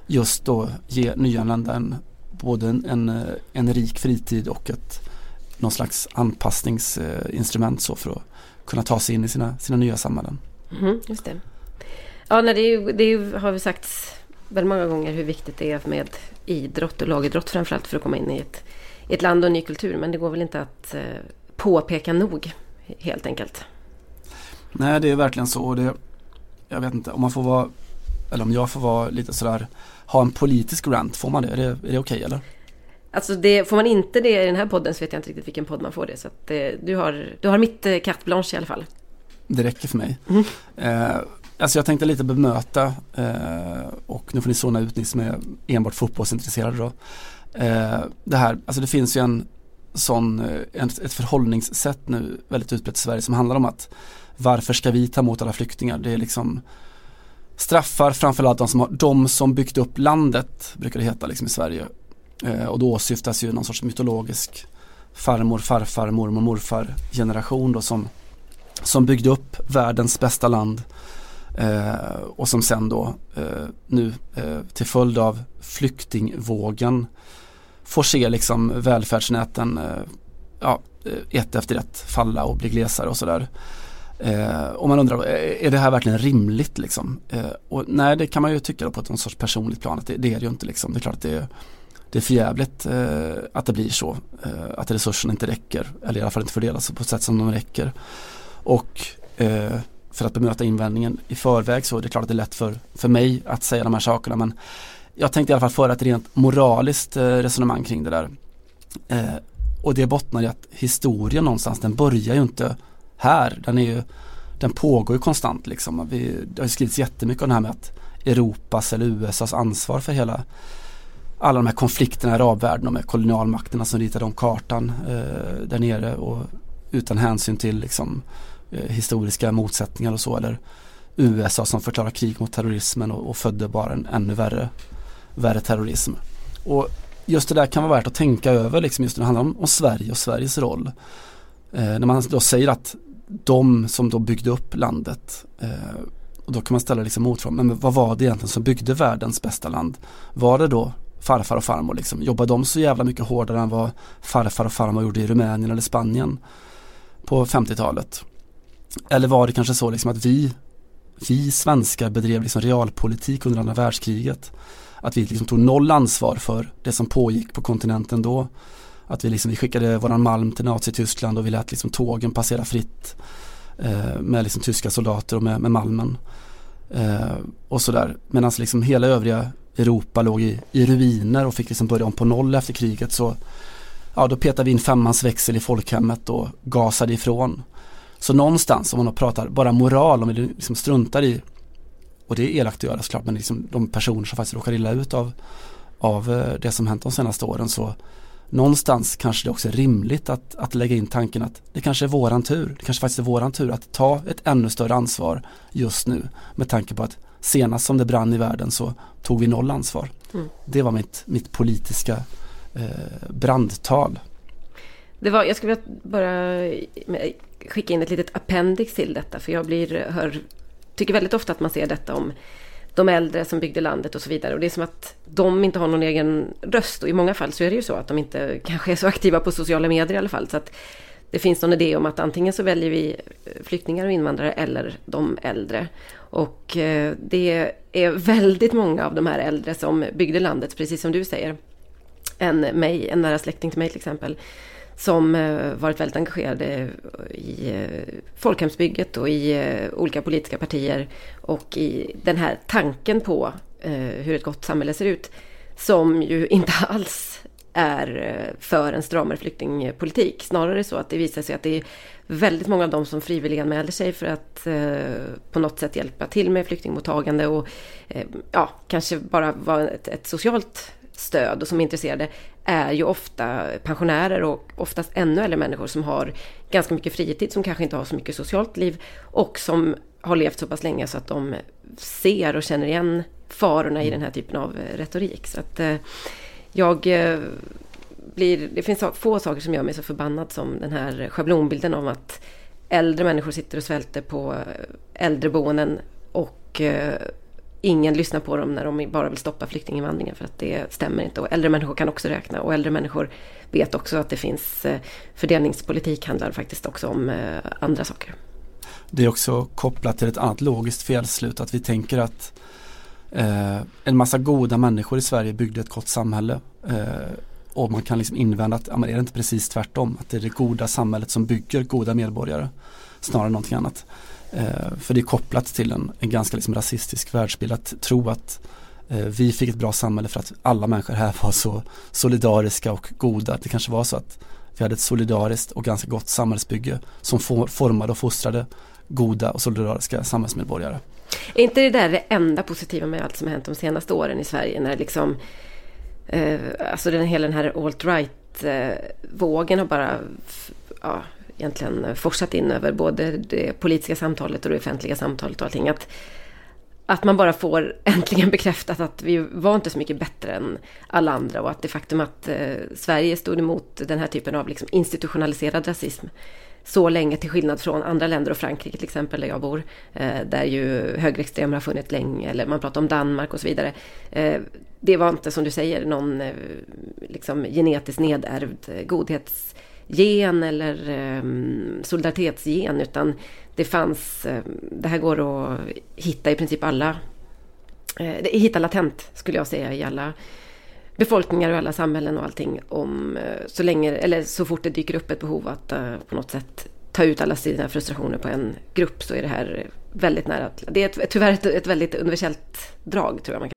just då ge nyanlända en, både en, en, en rik fritid och ett någon slags anpassningsinstrument så för att kunna ta sig in i sina, sina nya samhällen. Mm, just det. Ja, nej, det, är ju, det är har vi sagt väldigt många gånger hur viktigt det är med idrott och lagidrott framförallt för att komma in i ett, i ett land och en ny kultur. Men det går väl inte att eh, påpeka nog helt enkelt. Nej, det är verkligen så. Det, jag vet inte om man får vara, eller om jag får vara lite sådär, ha en politisk rant, får man det? Är det, är det okej okay, eller? Alltså det, får man inte det i den här podden så vet jag inte riktigt vilken podd man får det. Så det, eh, du, har, du har mitt eh, carte blanche i alla fall. Det räcker för mig. Mm. Eh, alltså jag tänkte lite bemöta eh, och nu får ni såna ut ni som är enbart fotbollsintresserade då. Eh, det här, alltså det finns ju en sån, eh, en, ett förhållningssätt nu väldigt utbrett i Sverige som handlar om att varför ska vi ta emot alla flyktingar? Det är liksom straffar framförallt de som, har, de som byggt upp landet, brukar det heta liksom i Sverige. Eh, och då åsyftas ju någon sorts mytologisk farmor, farfar, mormor, morfar generation då som, som byggde upp världens bästa land eh, och som sen då eh, nu eh, till följd av flyktingvågen får se liksom välfärdsnäten eh, ja, eh, ett efter ett falla och bli glesare och sådär. Eh, och man undrar, eh, är det här verkligen rimligt liksom? Eh, och nej, det kan man ju tycka på ett någon sorts personligt plan att det, det, är det ju inte liksom. Det är klart att det är, det är förjävligt eh, att det blir så. Eh, att resurserna inte räcker, eller i alla fall inte fördelas på ett sätt som de räcker. Och eh, för att bemöta invändningen i förväg så är det klart att det är lätt för, för mig att säga de här sakerna men jag tänkte i alla fall föra ett rent moraliskt eh, resonemang kring det där. Eh, och det bottnar i att historien någonstans, den börjar ju inte här. Den, är ju, den pågår ju konstant liksom. Vi, det har ju skrivits jättemycket om det här med att Europas eller USAs ansvar för hela alla de här konflikterna i arabvärlden och med kolonialmakterna som ritade om kartan eh, där nere och utan hänsyn till liksom, eh, Eh, historiska motsättningar och så eller USA som förklarar krig mot terrorismen och, och födde bara en ännu värre, värre terrorism. Och just det där kan vara värt att tänka över liksom just när det handlar om, om Sverige och Sveriges roll. Eh, när man då säger att de som då byggde upp landet eh, och då kan man ställa liksom motfrågan, men vad var det egentligen som byggde världens bästa land? Var det då farfar och farmor liksom? Jobbade de så jävla mycket hårdare än vad farfar och farmor gjorde i Rumänien eller Spanien på 50-talet? Eller var det kanske så liksom att vi vi svenskar bedrev liksom realpolitik under andra världskriget. Att vi liksom tog noll ansvar för det som pågick på kontinenten då. Att vi, liksom, vi skickade våran malm till Nazityskland och vi lät liksom tågen passera fritt eh, med liksom tyska soldater och med, med malmen. Eh, och sådär. Medan liksom hela övriga Europa låg i, i ruiner och fick liksom börja om på noll efter kriget så ja, då petade vi in femmans växel i folkhemmet och gasade ifrån. Så någonstans om man pratar bara moral, om vi liksom struntar i och det är elakt att göra såklart men liksom de personer som faktiskt råkar illa ut av, av eh, det som hänt de senaste åren så någonstans kanske det också är rimligt att, att lägga in tanken att det kanske är våran tur. Det kanske faktiskt är våran tur att ta ett ännu större ansvar just nu med tanke på att senast som det brann i världen så tog vi noll ansvar. Mm. Det var mitt, mitt politiska eh, brandtal. Det var, jag skulle vilja bara eh, skicka in ett litet appendix till detta för jag blir, eh, hör, tycker väldigt ofta att man ser detta om de äldre som byggde landet och så vidare. Och det är som att de inte har någon egen röst. Och i många fall så är det ju så att de inte kanske är så aktiva på sociala medier i alla fall. Så att det finns någon idé om att antingen så väljer vi eh, flyktingar och invandrare eller de äldre. Och det är väldigt många av de här äldre som byggde landet, precis som du säger. En, mig, en nära släkting till mig till exempel som eh, varit väldigt engagerade i eh, folkhemsbygget och i eh, olika politiska partier och i den här tanken på hur ett gott samhälle ser ut som ju inte alls är för en stramare flyktingpolitik. Snarare så att det visar sig att det är väldigt många av dem som frivilliganmäler sig för att på något sätt hjälpa till med flyktingmottagande och ja, kanske bara vara ett, ett socialt stöd och som är intresserade är ju ofta pensionärer och oftast ännu äldre människor som har ganska mycket fritid, som kanske inte har så mycket socialt liv och som har levt så pass länge så att de ser och känner igen farorna i den här typen av retorik. Så att eh, jag eh, blir, det finns få saker som gör mig så förbannad som den här schablonbilden om att äldre människor sitter och svälter på eh, äldreboenden och ingen lyssnar på dem när de bara vill stoppa flyktinginvandringen för att det stämmer inte. Och äldre människor kan också räkna och äldre människor vet också att det finns eh, fördelningspolitik handlar faktiskt också om eh, andra saker. Det är också kopplat till ett annat logiskt felslut att vi tänker att eh, en massa goda människor i Sverige byggde ett gott samhälle. Eh, och man kan liksom invända att ja, men är det inte precis tvärtom? Att det är det goda samhället som bygger goda medborgare snarare än någonting annat. Eh, för det är kopplat till en, en ganska liksom rasistisk världsbild att tro att eh, vi fick ett bra samhälle för att alla människor här var så solidariska och goda. Det kanske var så att vi hade ett solidariskt och ganska gott samhällsbygge som for, formade och fostrade goda och solidariska samhällsmedborgare. Är inte det där det enda positiva med allt som har hänt de senaste åren i Sverige när liksom eh, Alltså den, hela den här alt-right-vågen eh, har bara ja, egentligen forsat in över både det politiska samtalet och det offentliga samtalet och allting. Att, att man bara får äntligen bekräftat att vi var inte så mycket bättre än alla andra och att det faktum att eh, Sverige stod emot den här typen av liksom, institutionaliserad rasism så länge till skillnad från andra länder och Frankrike till exempel där jag bor. Eh, där ju högerextremer har funnits länge eller man pratar om Danmark och så vidare. Eh, det var inte som du säger någon eh, liksom, genetiskt nedärvd eh, godhets gen eller eh, solidaritetsgen utan det fanns, eh, det här går att hitta i princip alla, eh, hitta latent skulle jag säga i alla befolkningar och alla samhällen och allting om eh, så länge, eller så fort det dyker upp ett behov att eh, på något sätt ta ut alla sina frustrationer på en grupp så är det här väldigt nära. Det är ett, tyvärr ett, ett väldigt universellt drag tror jag man kan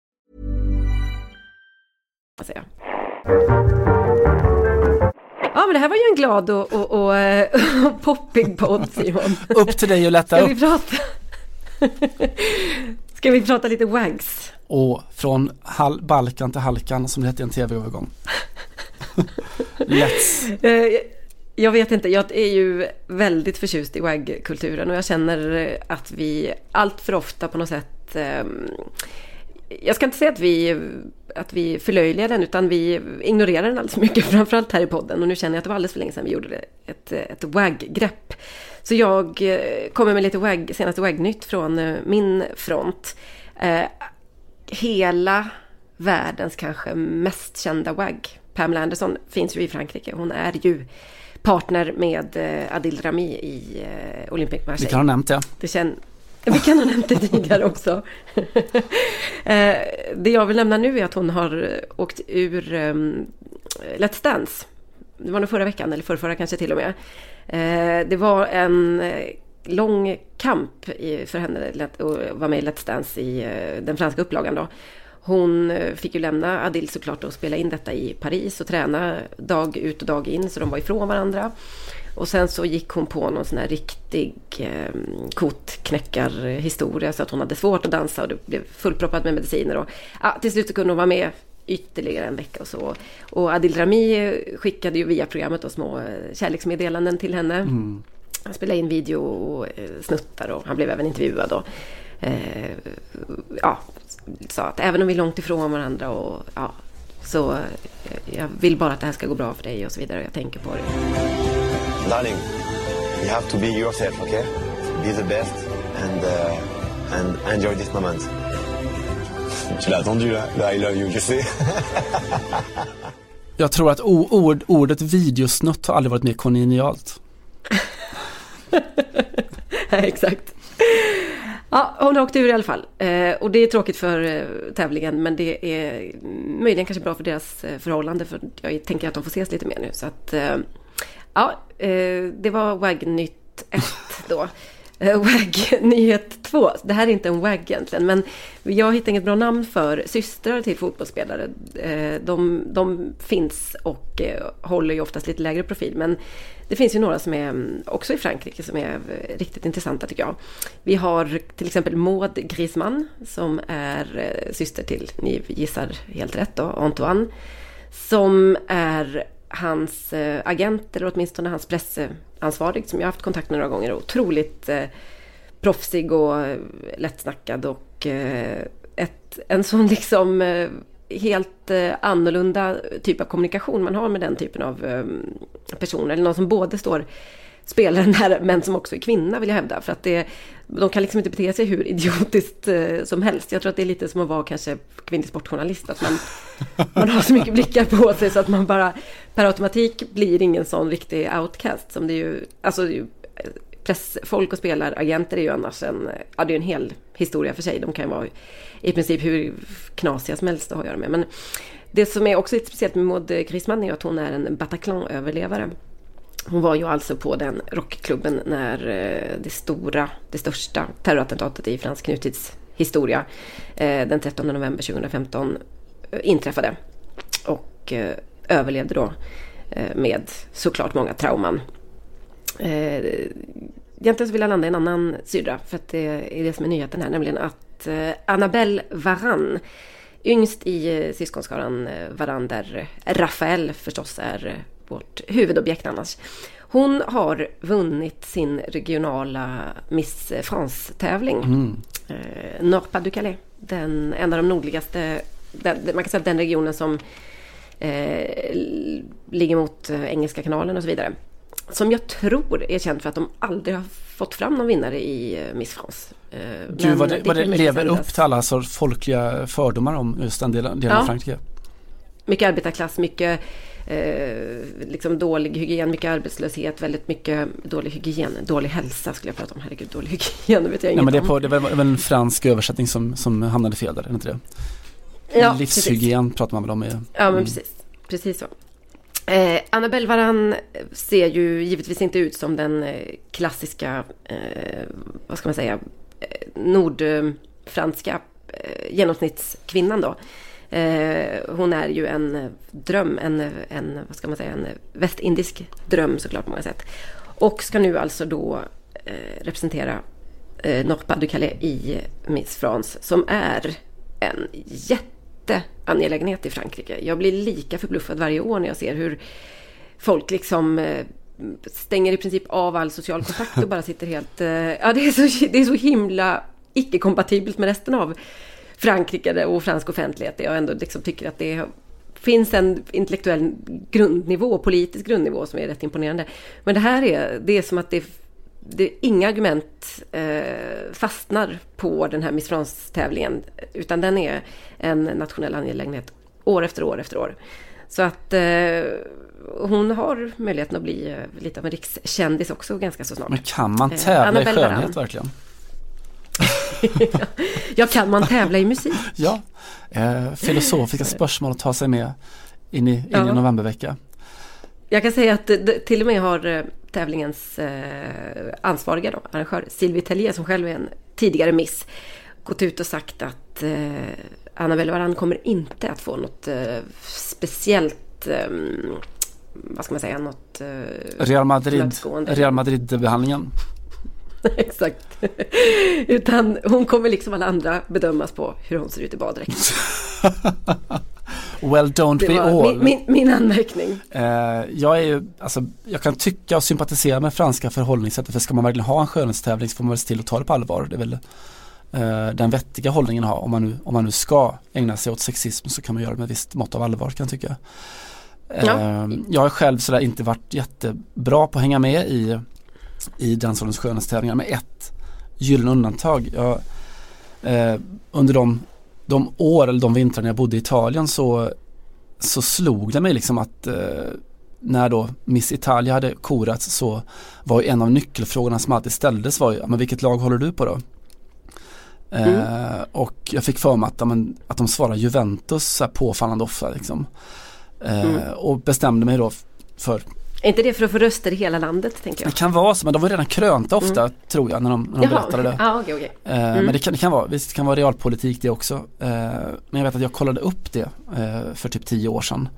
säga. Ja, men det här var ju en glad och, och, och, och poppig podd, Simon. upp till dig och lätta Ska upp. Vi prata? Ska vi prata lite wags? Och från hal Balkan till Halkan som det hette i en tv-övergång. Let's. Eh, Jag vet inte, jag är ju väldigt förtjust i WAG-kulturen och jag känner att vi allt för ofta på något sätt ehm, jag ska inte säga att vi, att vi förlöjligar den utan vi ignorerar den alldeles mycket, framförallt här i podden. Och nu känner jag att det var alldeles för länge sedan vi gjorde ett, ett WAG-grepp. Så jag eh, kommer med lite WAG, senaste WAG-nytt från eh, min front. Eh, hela världens kanske mest kända WAG, Pamela Anderson, finns ju i Frankrike. Hon är ju partner med Adil Rami i Olympic Marseille. Vi kan ha nämnt det. det. Vi kan ha nämnt det tidigare också. Eh, det jag vill nämna nu är att hon har eh, åkt ur um, Let's Dance. Det var nog förra veckan, eller förra, kanske till och med. Eh, det var en lång kamp för henne att vara med i Let's Dance i den franska upplagan då. Hon fick ju lämna Adil såklart och spela in detta i Paris och träna dag ut och dag in så de var ifrån varandra. Och sen så gick hon på någon sån här riktig eh, kotknäckarhistoria så att hon hade svårt att dansa och det blev fullproppat med mediciner. Och, ja, till slut så kunde hon vara med ytterligare en vecka och så. Och Adil Rami skickade ju via programmet och små eh, kärleksmeddelanden till henne. Mm. Han spelade in video och eh, snuttar och han blev även intervjuad. Och, eh, ja, sa att även om vi är långt ifrån varandra och ja, så eh, jag vill bara att det här ska gå bra för dig och så vidare. Jag tänker på det. Darling, you have to be yourself, okay? Be the best and, uh, and enjoy this moment. Tu l'as attendu là, le I love you, je sais. Jag tror att ord, ordet videosnutt har aldrig varit mer kongenialt. Exakt. Ja, hon har åkt ur i alla fall. Eh, och det är tråkigt för eh, tävlingen men det är möjligen kanske bra för deras eh, förhållande för jag tänker att de får ses lite mer nu. Så att, eh, ja, Eh, det var WAG-nytt 1 då. Eh, WAG nyhet 2. Det här är inte en WAG egentligen, men jag hittar inget bra namn för systrar till fotbollsspelare. Eh, de, de finns och håller ju oftast lite lägre profil, men det finns ju några som är mm, också i Frankrike som är riktigt intressanta tycker jag. Vi har till exempel Maud Griezmann som är syster till, ni gissar helt rätt då, Antoine. Som är hans eh, agent, eller åtminstone hans pressansvarig som jag har haft kontakt med några gånger. Otroligt eh, proffsig och eh, lättsnackad och eh, ett, en sån liksom eh, helt eh, annorlunda typ av kommunikation man har med den typen av eh, personer. Eller någon som både står spelaren här men som också är kvinna vill jag hävda. För att det, de kan liksom inte bete sig hur idiotiskt eh, som helst. Jag tror att det är lite som att vara kanske kvinnlig sportjournalist. Att man, man har så mycket blickar på sig så att man bara per automatik blir ingen sån riktig outcast. Som det är ju, alltså pressfolk och spelaragenter är ju annars en, ja det är en hel historia för sig. De kan ju vara i princip hur knasiga som helst att ha att göra med. Men det som är också lite speciellt med Maud Grisman är att hon är en Bataclan-överlevare. Hon var ju alltså på den rockklubben när eh, det stora, det största terrorattentatet i fransk nutidshistoria eh, den 13 november 2015 eh, inträffade. Och överlevde då med såklart många trauman. Egentligen så vill jag landa i en annan syrra för att det är det som är nyheten här, nämligen att Annabelle Varan Yngst i syskonskaran Varan där Rafael förstås är vårt huvudobjekt annars. Hon har vunnit sin regionala Miss France-tävling. Mm. Eh, Nord-Pas-du-Calais. Den, en av de nordligaste, den, man kan säga den regionen som eh, ligger mot eh, Engelska kanalen och så vidare. Som jag tror är känd för att de aldrig har fått fram någon vinnare i eh, Miss France. Eh, Gud vad det, vad det lever upp till alla sorts folkliga fördomar om just den delen, delen ja. av Frankrike. Mycket arbetarklass, mycket eh, liksom dålig hygien, mycket arbetslöshet, väldigt mycket dålig hygien, dålig hälsa skulle jag prata om. Herregud, dålig hygien, vet jag inget Nej, men det, är på, det var väl en fransk översättning som, som hamnade fel där, är inte det? Ja, Livshygien precis. pratar man väl om. I, ja, men mm. precis. Precis så. Eh, Annabelle Varan ser ju givetvis inte ut som den eh, klassiska, eh, vad ska man säga, eh, nordfranska eh, genomsnittskvinnan då. Eh, hon är ju en dröm, en, en, vad ska man säga, en västindisk dröm såklart på många sätt. Och ska nu alltså då eh, representera eh, Norpa du Calais i Miss France som är en jätteangelägenhet i Frankrike. Jag blir lika förbluffad varje år när jag ser hur folk liksom eh, stänger i princip av all social kontakt och bara sitter helt... Eh, ja, det är så, det är så himla icke-kompatibelt med resten av Frankrike och fransk offentlighet. Jag ändå liksom tycker att det finns en intellektuell grundnivå, politisk grundnivå som är rätt imponerande. Men det här är, det är som att det, det inga argument eh, fastnar på den här Miss France-tävlingen. Utan den är en nationell angelägenhet år efter år efter år. Så att eh, hon har möjligheten att bli eh, lite av en rikskändis också ganska så snart. Men kan man tävla eh, i skönhet verkligen? ja, kan man tävla i musik? ja, eh, filosofiska spörsmål att ta sig med in i, in ja. i novembervecka. Jag kan säga att till och med har eh, tävlingens eh, ansvariga då, arrangör Sylvie Tellier som själv är en tidigare miss gått ut och sagt att eh, Annabelle Varan kommer inte att få något eh, speciellt eh, vad ska man säga, något eh, Real Madrid, Madrid-behandlingen. Exakt. Utan hon kommer liksom alla andra bedömas på hur hon ser ut i baddräkt. well, don't be all. Min, min, min anmärkning. Uh, jag är ju, alltså, jag kan tycka och sympatisera med franska förhållningssättet. För ska man verkligen ha en skönhetstävling så får man väl se till att ta det på allvar. Det är väl uh, den vettiga hållningen att ha. Om man, nu, om man nu ska ägna sig åt sexism så kan man göra det med visst mått av allvar kan jag tycka. Ja. Uh, jag har själv sådär inte varit jättebra på att hänga med i i den sortens skönhetstävlingar med ett gyllene undantag. Jag, eh, under de, de år eller de vintrar när jag bodde i Italien så, så slog det mig liksom att eh, när då Miss Italia hade korats så var ju en av nyckelfrågorna som alltid ställdes var ju, men vilket lag håller du på då? Mm. Eh, och jag fick för mig att, men, att de svarade Juventus så här påfallande ofta liksom. Eh, mm. Och bestämde mig då för är inte det för att få röster i hela landet? tänker jag? Det kan vara så, men de var redan krönta ofta mm. tror jag när de, när de berättade det. Ah, okay, okay. Mm. Men det kan, det kan vara, visst det kan vara realpolitik det också. Eh, men jag vet att jag kollade upp det eh, för typ tio år sedan.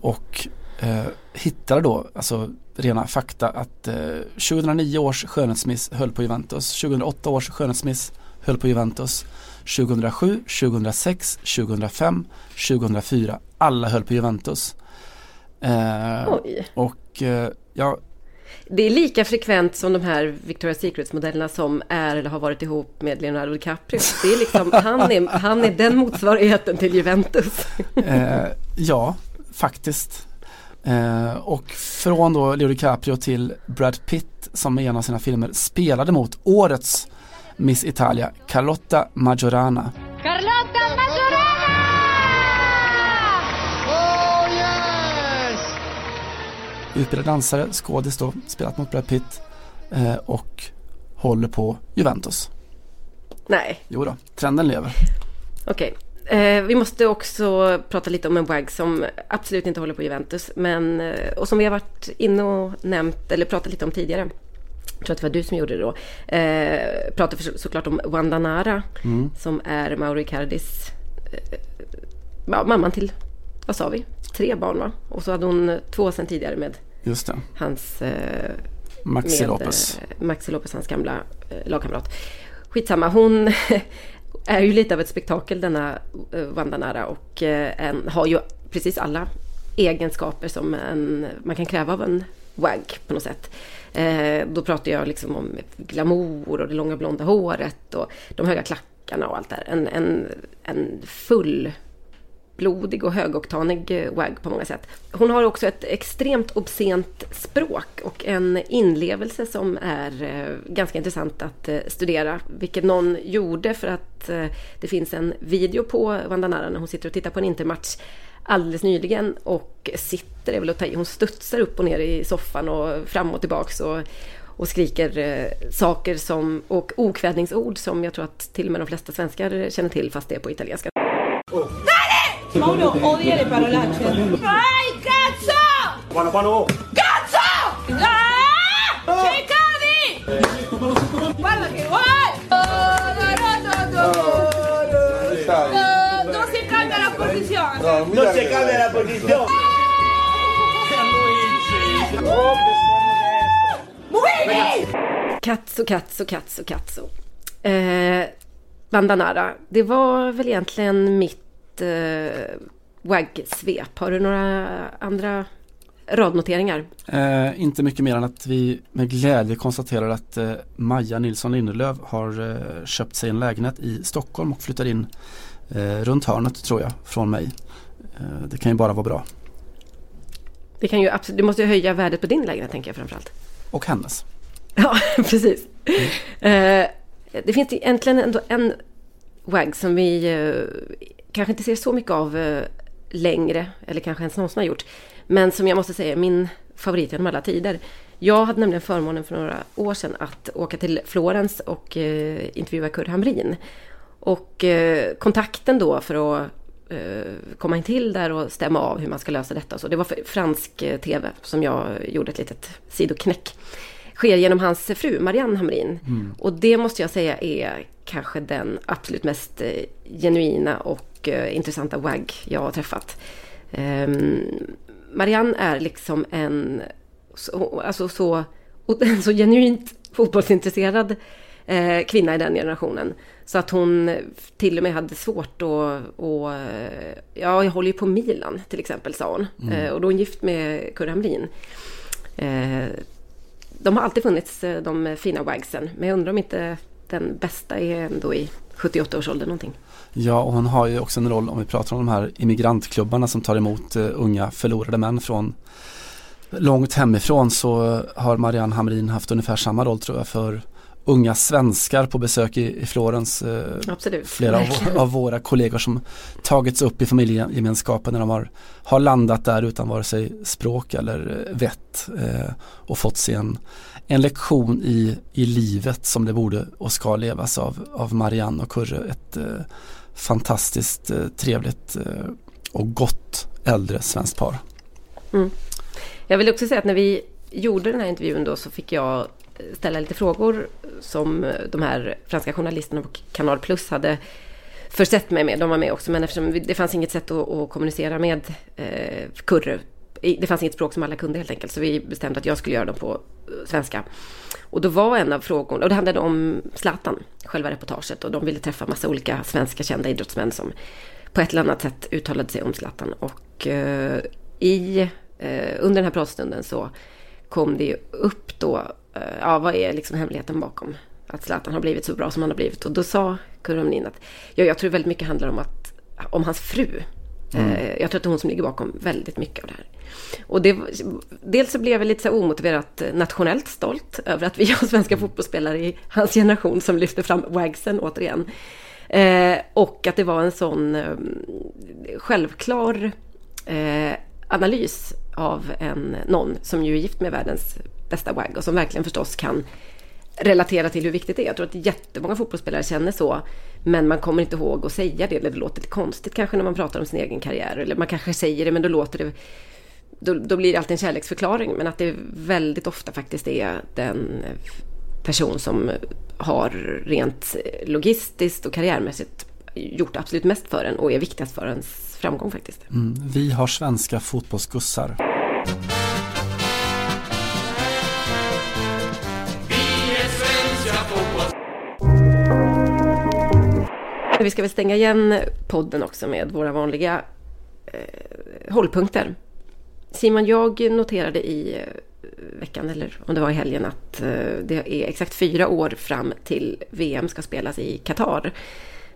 Och hittade då, alltså rena fakta att 2009 års skönhetsmiss höll på Juventus, 2008 års skönhetsmiss höll på Juventus, 2007, 2006, 2005, 2004, alla höll på Juventus. Eh, Oj. Och eh, ja, det är lika frekvent som de här Victoria's Secrets-modellerna som är eller har varit ihop med Leonardo DiCaprio. Det är liksom, han, är, han är den motsvarigheten till Juventus. Eh, ja, faktiskt. Eh, och från då Leo DiCaprio till Brad Pitt som i en av sina filmer spelade mot årets Miss Italia, Carlotta Majorana. Carlotta utbildad dansare, skådis då, spelat mot Brad Pitt eh, och håller på Juventus. Nej. Jo då, trenden lever. Okej. Okay. Eh, vi måste också prata lite om en WAG som absolut inte håller på Juventus. Men, eh, och som vi har varit inne och nämnt, eller pratat lite om tidigare. Jag tror att det var du som gjorde det då. Eh, pratade för, såklart om Wanda Nara. Mm. Som är Mauro Icardis eh, mamman till, vad sa vi? Tre barn va? Och så hade hon två sen tidigare med. Hans... Eh, Maxi med, Lopez. Eh, Maxi Lopez, hans gamla eh, lagkamrat. Skitsamma, hon är ju lite av ett spektakel denna eh, Wanda Nara och eh, en, har ju precis alla egenskaper som en, man kan kräva av en wag på något sätt. Eh, då pratar jag liksom om glamour och det långa blonda håret och de höga klackarna och allt det här. En, en, en full blodig och högoktanig eh, WAG på många sätt. Hon har också ett extremt obscent språk och en inlevelse som är eh, ganska intressant att eh, studera. Vilket någon gjorde för att det finns en video på Vandanara när hon sitter och tittar på en intermatch alldeles nyligen och sitter, är väl att ta i, hon studsar upp och ner i soffan och fram och tillbaks och, och skriker saker som, och okvädningsord som jag tror att till och med de flesta svenskar känner till fast det är på italienska. Oh. Mauro odia le parolacce. Vai, cazzo! Buono, buono! Cazzo! Ah! Oh! Cercavi! Guarda che vuoi! Non si cambia la posizione! No, non si cambia la posizione! Cazzo, cazzo, cazzo, cazzo. Eh, Bandanara, det var väl egentligen mitt eh, WAG-svep. Har du några andra radnoteringar? Eh, inte mycket mer än att vi med glädje konstaterar att eh, Maja Nilsson Lindelöf har eh, köpt sig en lägenhet i Stockholm och flyttar in eh, runt hörnet tror jag från mig. Eh, det kan ju bara vara bra. Det kan ju absolut, du måste ju höja värdet på din lägenhet tänker jag framförallt. Och hennes. Ja, precis. Mm. Eh, det finns egentligen ändå en WAG som vi kanske inte ser så mycket av längre, eller kanske ens någonsin har gjort. Men som jag måste säga är min favorit genom alla tider. Jag hade nämligen förmånen för några år sedan att åka till Florens och eh, intervjua Kurre Hamrin. Och eh, kontakten då för att eh, komma in till där och stämma av hur man ska lösa detta. Så det var för fransk eh, TV som jag gjorde ett litet sidoknäck. Sker genom hans fru Marianne Hamrin. Mm. Och det måste jag säga är kanske den absolut mest eh, genuina och eh, intressanta WAG jag har träffat. Um, Marianne är liksom en så, alltså så, så genuint fotbollsintresserad eh, kvinna i den generationen. Så att hon till och med hade svårt att... Och, ja, jag håller ju på Milan till exempel, sa hon. Mm. Eh, och då är hon gift med Kurre Hamrin. Eh, de har alltid funnits, eh, de fina wagsen. Men jag undrar om inte den bästa är ändå i 78 års ålder någonting. Ja, och hon har ju också en roll om vi pratar om de här immigrantklubbarna som tar emot uh, unga förlorade män från långt hemifrån så har Marianne Hamrin haft ungefär samma roll tror jag för unga svenskar på besök i, i Florens. Eh, flera av, av, våra kollegor som tagits upp i familjegemenskapen när de har, har landat där utan vare sig språk eller eh, vett eh, och fått sig en, en lektion i, i livet som det borde och ska levas av, av Marianne och Kurre. Ett eh, fantastiskt eh, trevligt eh, och gott äldre svenskt par. Mm. Jag vill också säga att när vi gjorde den här intervjun då så fick jag ställa lite frågor som eh, de här franska journalisterna på Kanal Plus hade försett mig med. De var med också, men eftersom det fanns inget sätt att, att kommunicera med eh, Kurre. Det fanns inget språk som alla kunde helt enkelt, så vi bestämde att jag skulle göra dem på eh, svenska. Och då var en av frågorna, och det handlade om Zlatan, själva reportaget. Och de ville träffa massa olika svenska kända idrottsmän som på ett eller annat sätt uttalade sig om Zlatan. Och eh, i, eh, under den här pratstunden så kom det ju upp då, eh, ja vad är liksom hemligheten bakom att Zlatan har blivit så bra som han har blivit. Och då sa Kurre att, ja, jag tror väldigt mycket handlar om, att, om hans fru. Mm. Eh, jag tror att det är hon som ligger bakom väldigt mycket av det här. Och det, dels så blev jag lite så omotiverat nationellt stolt över att vi har svenska mm. fotbollsspelare i hans generation som lyfter fram wagsen återigen. Eh, och att det var en sån eh, självklar eh, analys av en, någon som ju är gift med världens bästa wag och som verkligen förstås kan relatera till hur viktigt det är. Jag tror att jättemånga fotbollsspelare känner så. Men man kommer inte ihåg att säga det. Eller det låter lite konstigt kanske när man pratar om sin egen karriär. Eller man kanske säger det men då låter det... Då, då blir det alltid en kärleksförklaring. Men att det väldigt ofta faktiskt är den person som har rent logistiskt och karriärmässigt gjort absolut mest för en och är viktigast för ens framgång faktiskt. Mm, vi har svenska fotbollsgussar. Vi ska väl stänga igen podden också med våra vanliga eh, hållpunkter. Simon, jag noterade i eh, veckan, eller om det var i helgen, att eh, det är exakt fyra år fram till VM ska spelas i Qatar.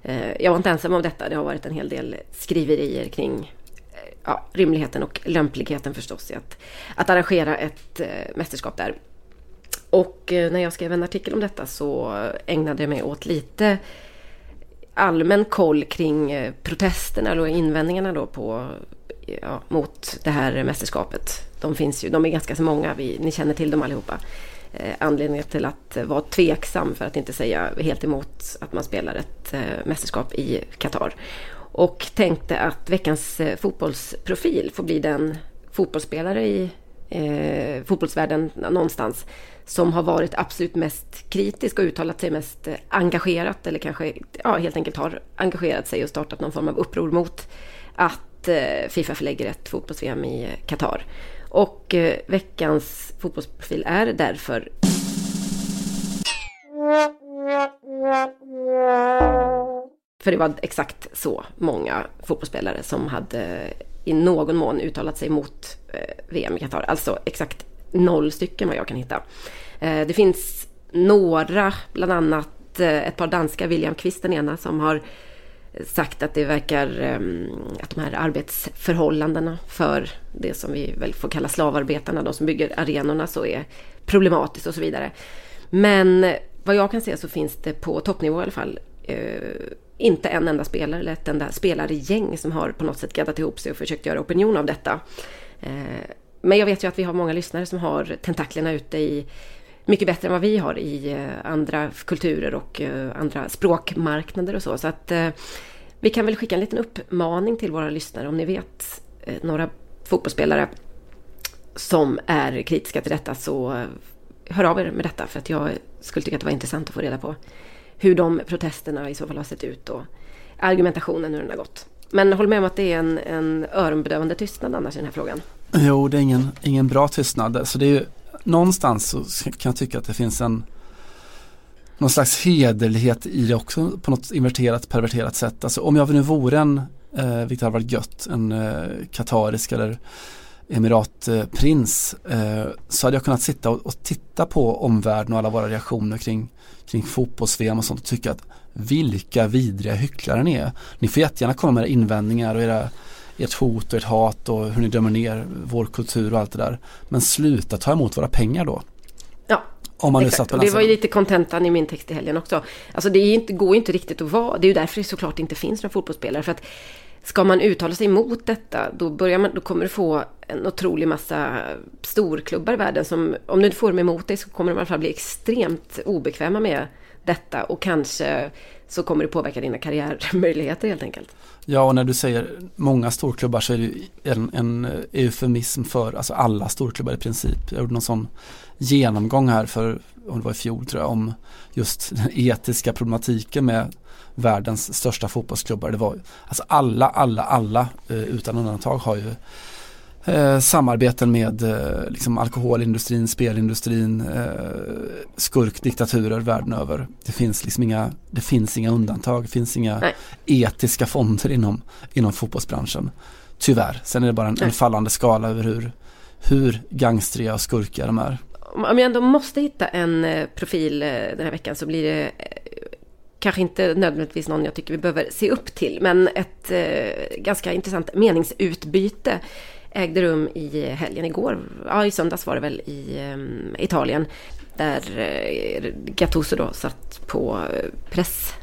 Eh, jag var inte ensam om detta. Det har varit en hel del skriverier kring eh, ja, rimligheten och lämpligheten förstås i att, att arrangera ett eh, mästerskap där. Och eh, när jag skrev en artikel om detta så ägnade jag mig åt lite allmän koll kring eh, protesterna eller invändningarna då på, ja, mot det här mästerskapet. De finns ju, de är ganska så många, vi, ni känner till dem allihopa. Eh, anledningen till att vara tveksam, för att inte säga helt emot att man spelar ett eh, mästerskap i Qatar. Och tänkte att veckans eh, fotbollsprofil får bli den fotbollsspelare i eh, fotbollsvärlden någonstans som har varit absolut mest kritisk och uttalat sig mest engagerat eller kanske ja, helt enkelt har engagerat sig och startat någon form av uppror mot att eh, Fifa förlägger ett fotbolls-VM i Qatar. Och eh, veckans fotbollsprofil är därför För det var exakt så många fotbollsspelare som hade i någon mån uttalat sig mot eh, VM i Qatar. Alltså exakt noll stycken vad jag kan hitta. Eh, det finns några, bland annat eh, ett par danska, William Kvist den ena, som har sagt att det verkar ehm, att de här arbetsförhållandena för det som vi väl får kalla slavarbetarna, de som bygger arenorna, så är problematiskt och så vidare. Men eh, vad jag kan se så finns det på toppnivå i alla fall eh, inte en enda spelare eller ett enda spelargäng som har på något sätt gaddat ihop sig och försökt göra opinion av detta. Eh, men jag vet ju att vi har många lyssnare som har tentaklerna ute i mycket bättre än vad vi har i eh, andra kulturer och eh, andra språkmarknader och så. Så att vi kan väl skicka en liten uppmaning till våra lyssnare om ni vet några fotbollsspelare som är kritiska till detta så hör av er med detta för att jag skulle tycka att det var intressant att få reda på hur de protesterna i så fall har sett ut och argumentationen hur den har gått. Men håll med om att det är en, en öronbedövande tystnad annars i den här frågan. Jo, det är ingen, ingen bra tystnad. Så det är ju, någonstans så kan jag tycka att det finns en någon slags hederlighet i det också på något inverterat, perverterat sätt. Alltså om jag nu vore en, eh, vilket hade varit gött, en eh, katarisk eller emiratprins eh, så hade jag kunnat sitta och, och, titta på omvärlden och alla våra reaktioner kring, kring fotbolls och sånt och tycka att vilka vidriga hycklare ni är. Ni får jättegärna komma med era invändningar och era, ert hot och ert hat och hur ni dömer ner vår kultur och allt det där. Men sluta ta emot våra pengar då. Ja, om man Exakt, och det var ju lite kontentan i min text i helgen också. Alltså det inte, går ju inte riktigt att vara, det är ju därför det såklart inte finns några fotbollsspelare. För att ska man uttala sig emot detta, då, börjar man, då kommer du få en otrolig massa storklubbar i världen som, om du inte får dem emot dig så kommer de i alla fall bli extremt obekväma med detta och kanske så kommer det påverka dina karriärmöjligheter helt enkelt. Ja, och när du säger många storklubbar så är det en, en eufemism för alltså alla storklubbar i princip. Jag gjorde någon sån genomgång här för, om det var i fjol tror jag, om just den etiska problematiken med världens största fotbollsklubbar. Det var, alltså alla, alla, alla eh, utan undantag har ju eh, samarbeten med eh, liksom alkoholindustrin, spelindustrin, eh, skurkdiktaturer världen över. Det finns liksom inga, det finns inga undantag, det finns inga Nej. etiska fonder inom, inom fotbollsbranschen. Tyvärr, sen är det bara en, en fallande skala över hur, hur gangstriga och skurkiga de är. Om jag ändå måste hitta en eh, profil eh, den här veckan så blir det kanske inte nödvändigtvis någon jag tycker vi behöver se upp till, men ett eh, ganska intressant meningsutbyte ägde rum i helgen igår. Ja, i söndags var det väl i eh, Italien. Där eh, Gattuso då satt på eh, press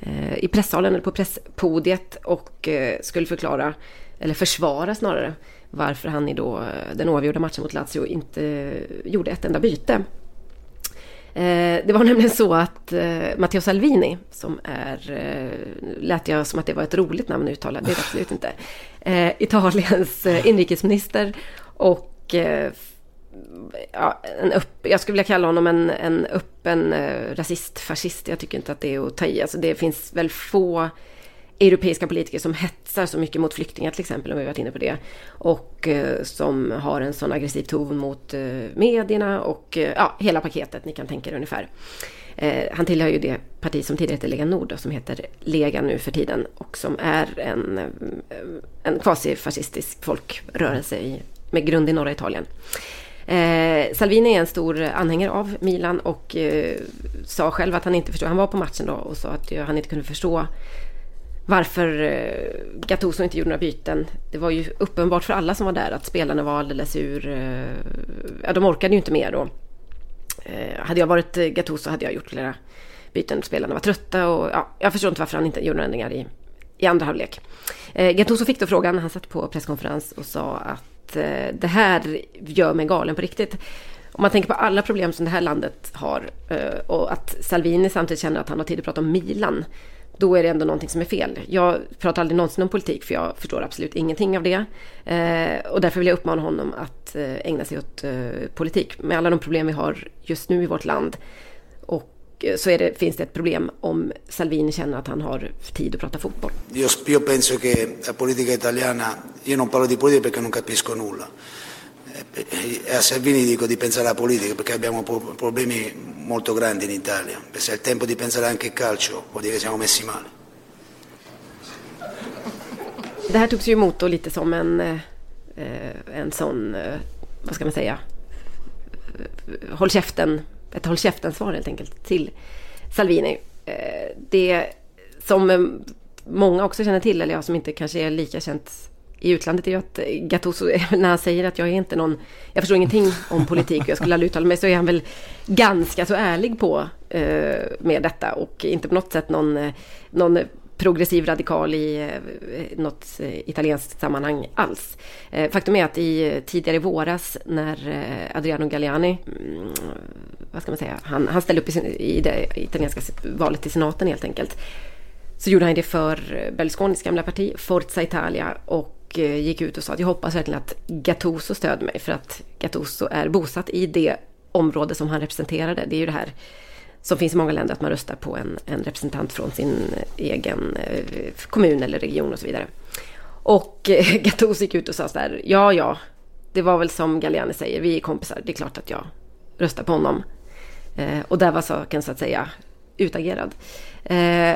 eh, i presssalen eller på presspodiet och eh, skulle förklara, eller försvara snarare, varför han i då eh, den oavgjorda matchen mot Lazio inte eh, gjorde ett enda byte. Eh, det var nämligen så att eh, Matteo Salvini, som är, eh, lät jag som att det var ett roligt namn att uttala, det är det absolut inte. Eh, Italiens inrikesminister och ja, en upp, jag skulle vilja kalla honom en, en öppen eh, rasist, fascist. Jag tycker inte att det är att ta i. Alltså det finns väl få europeiska politiker som hetsar så mycket mot flyktingar till exempel, om vi varit inne på det. Och eh, som har en sån aggressiv ton mot eh, medierna och eh, ja, hela paketet, ni kan tänka er ungefär. Eh, han tillhör ju det parti som tidigare hette Lega Nord och som heter Lega nu för tiden och som är en, eh, en kvasifascistisk folkrörelse i, med grund i norra Italien. Eh, Salvini är en stor anhängare av Milan och eh, sa själv att han inte förstod, han var på matchen då och sa att eh, han inte kunde förstå varför eh, Gattuso inte gjorde några byten. Det var ju uppenbart för alla som var där att spelarna var alldeles ur... Eh, ja, de orkade ju inte mer då. Eh, hade jag varit Gattuso hade jag gjort flera byten. Spelarna var trötta och ja, jag förstår inte varför han inte gjorde några ändringar i, i andra halvlek. Gattuso fick då frågan, han satt på presskonferens och sa att det här gör mig galen på riktigt. Om man tänker på alla problem som det här landet har och att Salvini samtidigt känner att han har tid att prata om Milan då är det ändå någonting som är fel. Jag pratar aldrig någonsin om politik för jag förstår absolut ingenting av det. Eh, och därför vill jag uppmana honom att eh, ägna sig åt eh, politik med alla de problem vi har just nu i vårt land. Och eh, så det, finns det ett problem om Salvini känner att han har tid att prata fotboll. Jag tror penso che la politica italiana, io non parlo di politica perché non capisco nulla. E a Salvini dico di pensare alla politica perché abbiamo problemi molto grandi in Italia. E se è il tempo di pensare anche al calcio vuol dire che siamo messi male. Det här togs ju emot då lite som en, eh, en sån, eh, vad ska man säga, eh, håll käften, ett håll käften-svar helt enkelt till Salvini. Det som många också känner till, eller jag som inte kanske är lika känt i utlandet är ju att Gattuso, när han säger att jag är inte någon, jag förstår ingenting om politik och jag skulle aldrig uttala mig, så är han väl ganska så ärlig på eh, med detta och inte på något sätt någon, eh, någon progressiv radikal i eh, något eh, italienskt sammanhang alls. Eh, faktum är att i, eh, tidigare i våras när eh, Adriano Galliani, mm, vad ska man säga, han, han ställde upp i, sin, i det italienska valet till senaten helt enkelt. Så gjorde han det för Berlusconis gamla parti, Forza Italia, och och eh, gick ut och sa att jag hoppas verkligen att Gattuso stöder mig för att Gattuso är bosatt i det område som han representerade. Det är ju det här som finns i många länder, att man röstar på en, en representant från sin egen eh, kommun eller region och så vidare. Och eh, Gattuso gick ut och sa så här, ja, ja, det var väl som Galliani säger, vi är kompisar, det är klart att jag röstar på honom. Och där var saken så att säga utagerad.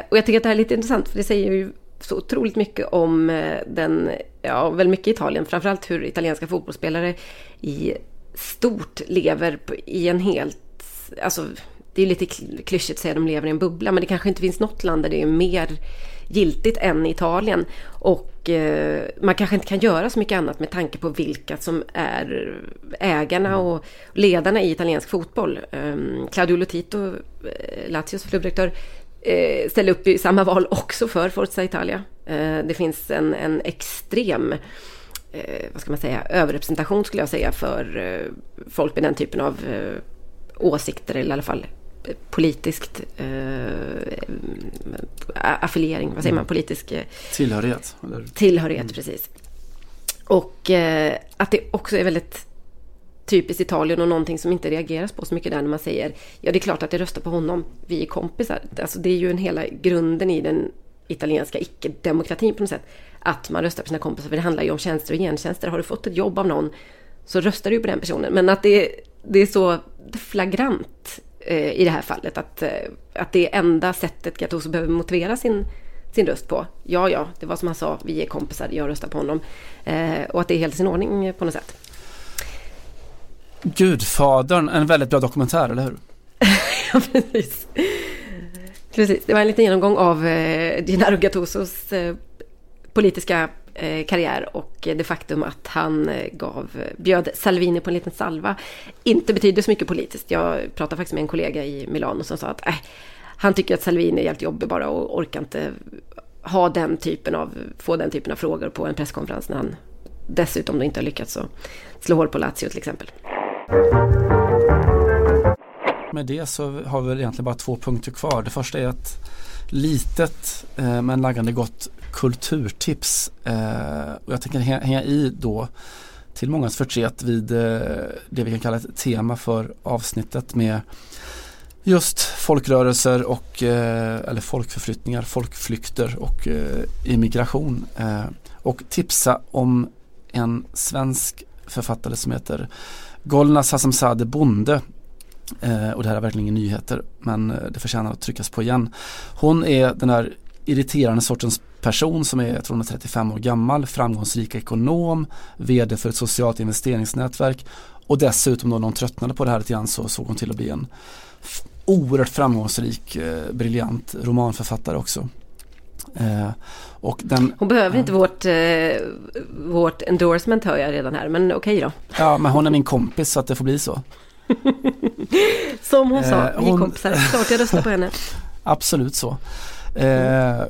Och jag tycker att det här är lite intressant, för det säger ju så otroligt mycket om eh, den, ja, väl mycket Italien, framförallt hur italienska fotbollsspelare i stort lever i en helt, alltså det är lite klyschigt att säga att de lever i en bubbla, men det kanske inte finns något land där det är mer giltigt än Italien. Och eh, man kanske inte kan göra så mycket annat med tanke på vilka som är ägarna och ledarna i italiensk fotboll. Eh, Claudio Lotito, eh, Lazios klubbdirektör, eh, ställer upp i samma val också för Forza Italia. Eh, det finns en, en extrem eh, vad ska man säga, överrepresentation skulle jag säga för folk med den typen av åsikter eller i alla fall politiskt affiliering, vad säger man, mm. politisk eh, tillhörighet. Eller? Tillhörighet, mm. precis. Och att det också är väldigt typiskt Italien och någonting som inte reageras på så mycket där när man säger ja det är klart att jag röstar på honom, vi är kompisar. Alltså det är ju en hela grunden i den italienska icke-demokratin på något sätt. Att man röstar på sina kompisar, för det handlar ju om tjänster och gentjänster. Har du fått ett jobb av någon så röstar du på den personen. Men att det, det är så flagrant eh, i det här fallet. Att, eh, att det är enda sättet Gattuso behöver motivera sin, sin röst på. Ja, ja, det var som han sa, vi är kompisar, jag röstar på honom. Eh, och att det är helt i sin ordning på något sätt. Gudfadern, en väldigt bra dokumentär, eller hur? ja, precis. Precis, det var en liten genomgång av eh, Gennaro Gattusos eh, politiska Eh, karriär och eh, det faktum att han eh, gav, bjöd Salvini på en liten salva inte betyder så mycket politiskt. Jag pratade faktiskt med en kollega i Milano som sa att eh, han tycker att Salvini är helt jobbig bara och orkar inte ha den typen av, få den typen av frågor på en presskonferens när han dessutom inte har lyckats slå hål på Lazio till exempel. Med det så har vi väl egentligen bara två punkter kvar. Det första är ett litet eh, men laggande gott kulturtips. Eh, och jag tänker hänga i då till mångas förtret vid eh, det vi kan kalla ett tema för avsnittet med just folkrörelser och eh, eller folkförflyttningar, folkflykter och eh, immigration. Eh, och tipsa om en svensk författare som heter Golnaz Hassamzadeh Bonde. Eh, och det här är verkligen inga nyheter men eh, det förtjänar att tryckas på igen. Hon är den här irriterande sortens person som är, jag tror 35 år gammal, framgångsrik ekonom, vd för ett socialt investeringsnätverk och dessutom då när hon tröttnade på det här lite grann så såg hon till att bli en oerhört framgångsrik, eh, briljant romanförfattare också. Eh, och den, hon behöver inte vårt, eh, vårt endorsement hör jag redan här, men okej då. Ja, men hon är min kompis så att det får bli så. Som hon sa, vi är kompisar, klart jag röstar på henne. Absolut så. Eh,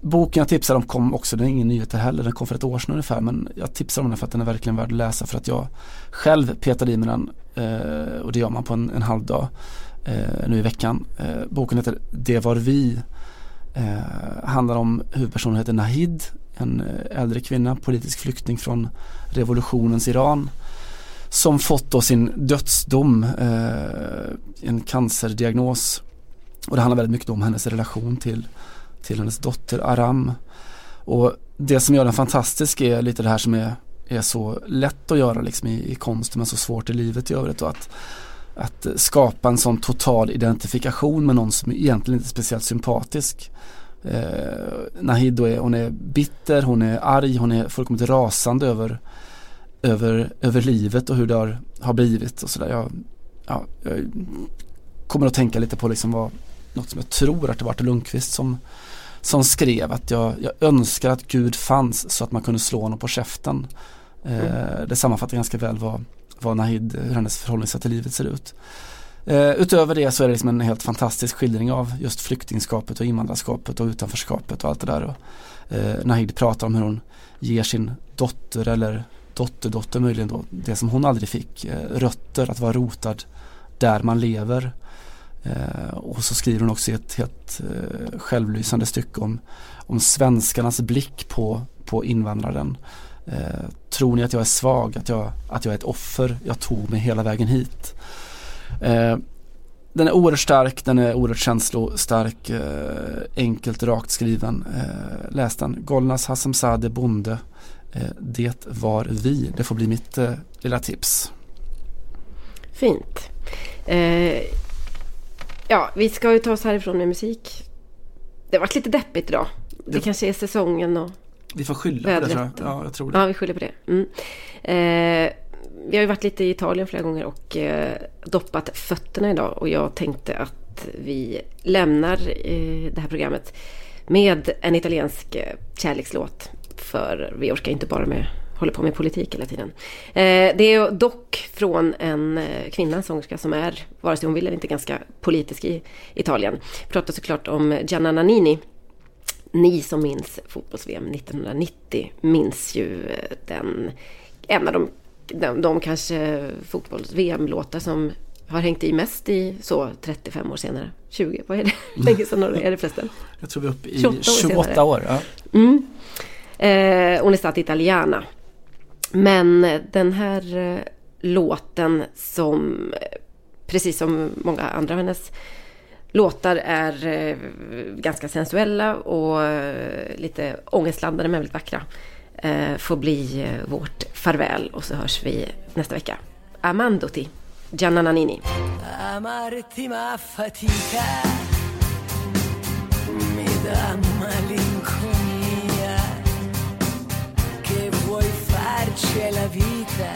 boken jag tipsar om kom också, den är ingen nyhet heller, den kom för ett år sedan ungefär men jag tipsar om den för att den är verkligen värd att läsa för att jag själv petade i mig den eh, och det gör man på en, en halv dag eh, nu i veckan. Eh, boken heter Det var vi, eh, handlar om huvudpersonen heter Nahid, en eh, äldre kvinna, politisk flykting från revolutionens Iran som fått då sin dödsdom, eh, en cancerdiagnos och det handlar väldigt mycket om hennes relation till, till hennes dotter Aram. Och det som gör den fantastisk är lite det här som är, är så lätt att göra liksom i, i konsten men så svårt i livet i övrigt. Och att, att skapa en sån total identifikation med någon som egentligen inte är speciellt sympatisk. eh, Nahid är, hon är bitter, hon är arg, hon är fullkomligt rasande över, över, över livet och hur det har, har blivit och sådär. Jag, ja, jag kommer att tänka lite på liksom vad, något som jag tror att det var Artur Lundqvist som, som skrev att jag, jag önskar att Gud fanns så att man kunde slå honom på käften. Eh, det sammanfattar ganska väl vad, vad Nahid, hur hennes förhållningssätt till livet ser ut. Eh, utöver det så är det liksom en helt fantastisk skildring av just flyktingskapet och invandrarskapet och utanförskapet och allt det där. Och, eh, Nahid pratar om hur hon ger sin dotter eller dotterdotter möjligen då, det som hon aldrig fick, eh, rötter, att vara rotad där man lever. Eh, och så skriver hon också i ett helt eh, självlysande stycke om, om svenskarnas blick på, på invandraren. Eh, tror ni att jag är svag, att jag, att jag är ett offer? Jag tog mig hela vägen hit. Eh, den är oerhört stark, den är oerhört känslostark, eh, enkelt rakt skriven. Eh, läs den. Golnas Hassemzadeh Bonde. Eh, det var vi. Det får bli mitt eh, lilla tips. Fint. Eh, ja, vi ska ju ta oss härifrån med musik. Det har varit lite deppigt idag. Det, det kanske är säsongen och Vi får skylla på det tror jag. Ja, jag tror det. Ja, vi skyller på det. Mm. Eh, vi har ju varit lite i Italien flera gånger och eh, doppat fötterna idag och jag tänkte att vi lämnar eh, det här programmet med en italiensk eh, kärlekslåt. För vi orkar inte bara med håller på med politik hela tiden. Eh, det är dock från en eh, kvinna, sångerska, som är, vare sig hon vill eller inte, ganska politisk i Italien. Vi pratar såklart om Gianna Nannini. Ni som minns fotbolls-VM 1990 minns ju eh, den, en av de, de, de kanske fotbolls-VM-låtar som har hängt i mest i så 35 år senare. 20, vad är det? länge sedan är det förresten? Jag tror vi är uppe i 28 år. 28 år ja. mm. eh, italiana. Men den här eh, låten som, eh, precis som många andra av hennes låtar, är eh, ganska sensuella och eh, lite ångestlandade men väldigt vackra. Eh, får bli eh, vårt farväl och så hörs vi nästa vecka. Amandoti, Gianna Nannini. C'è la vita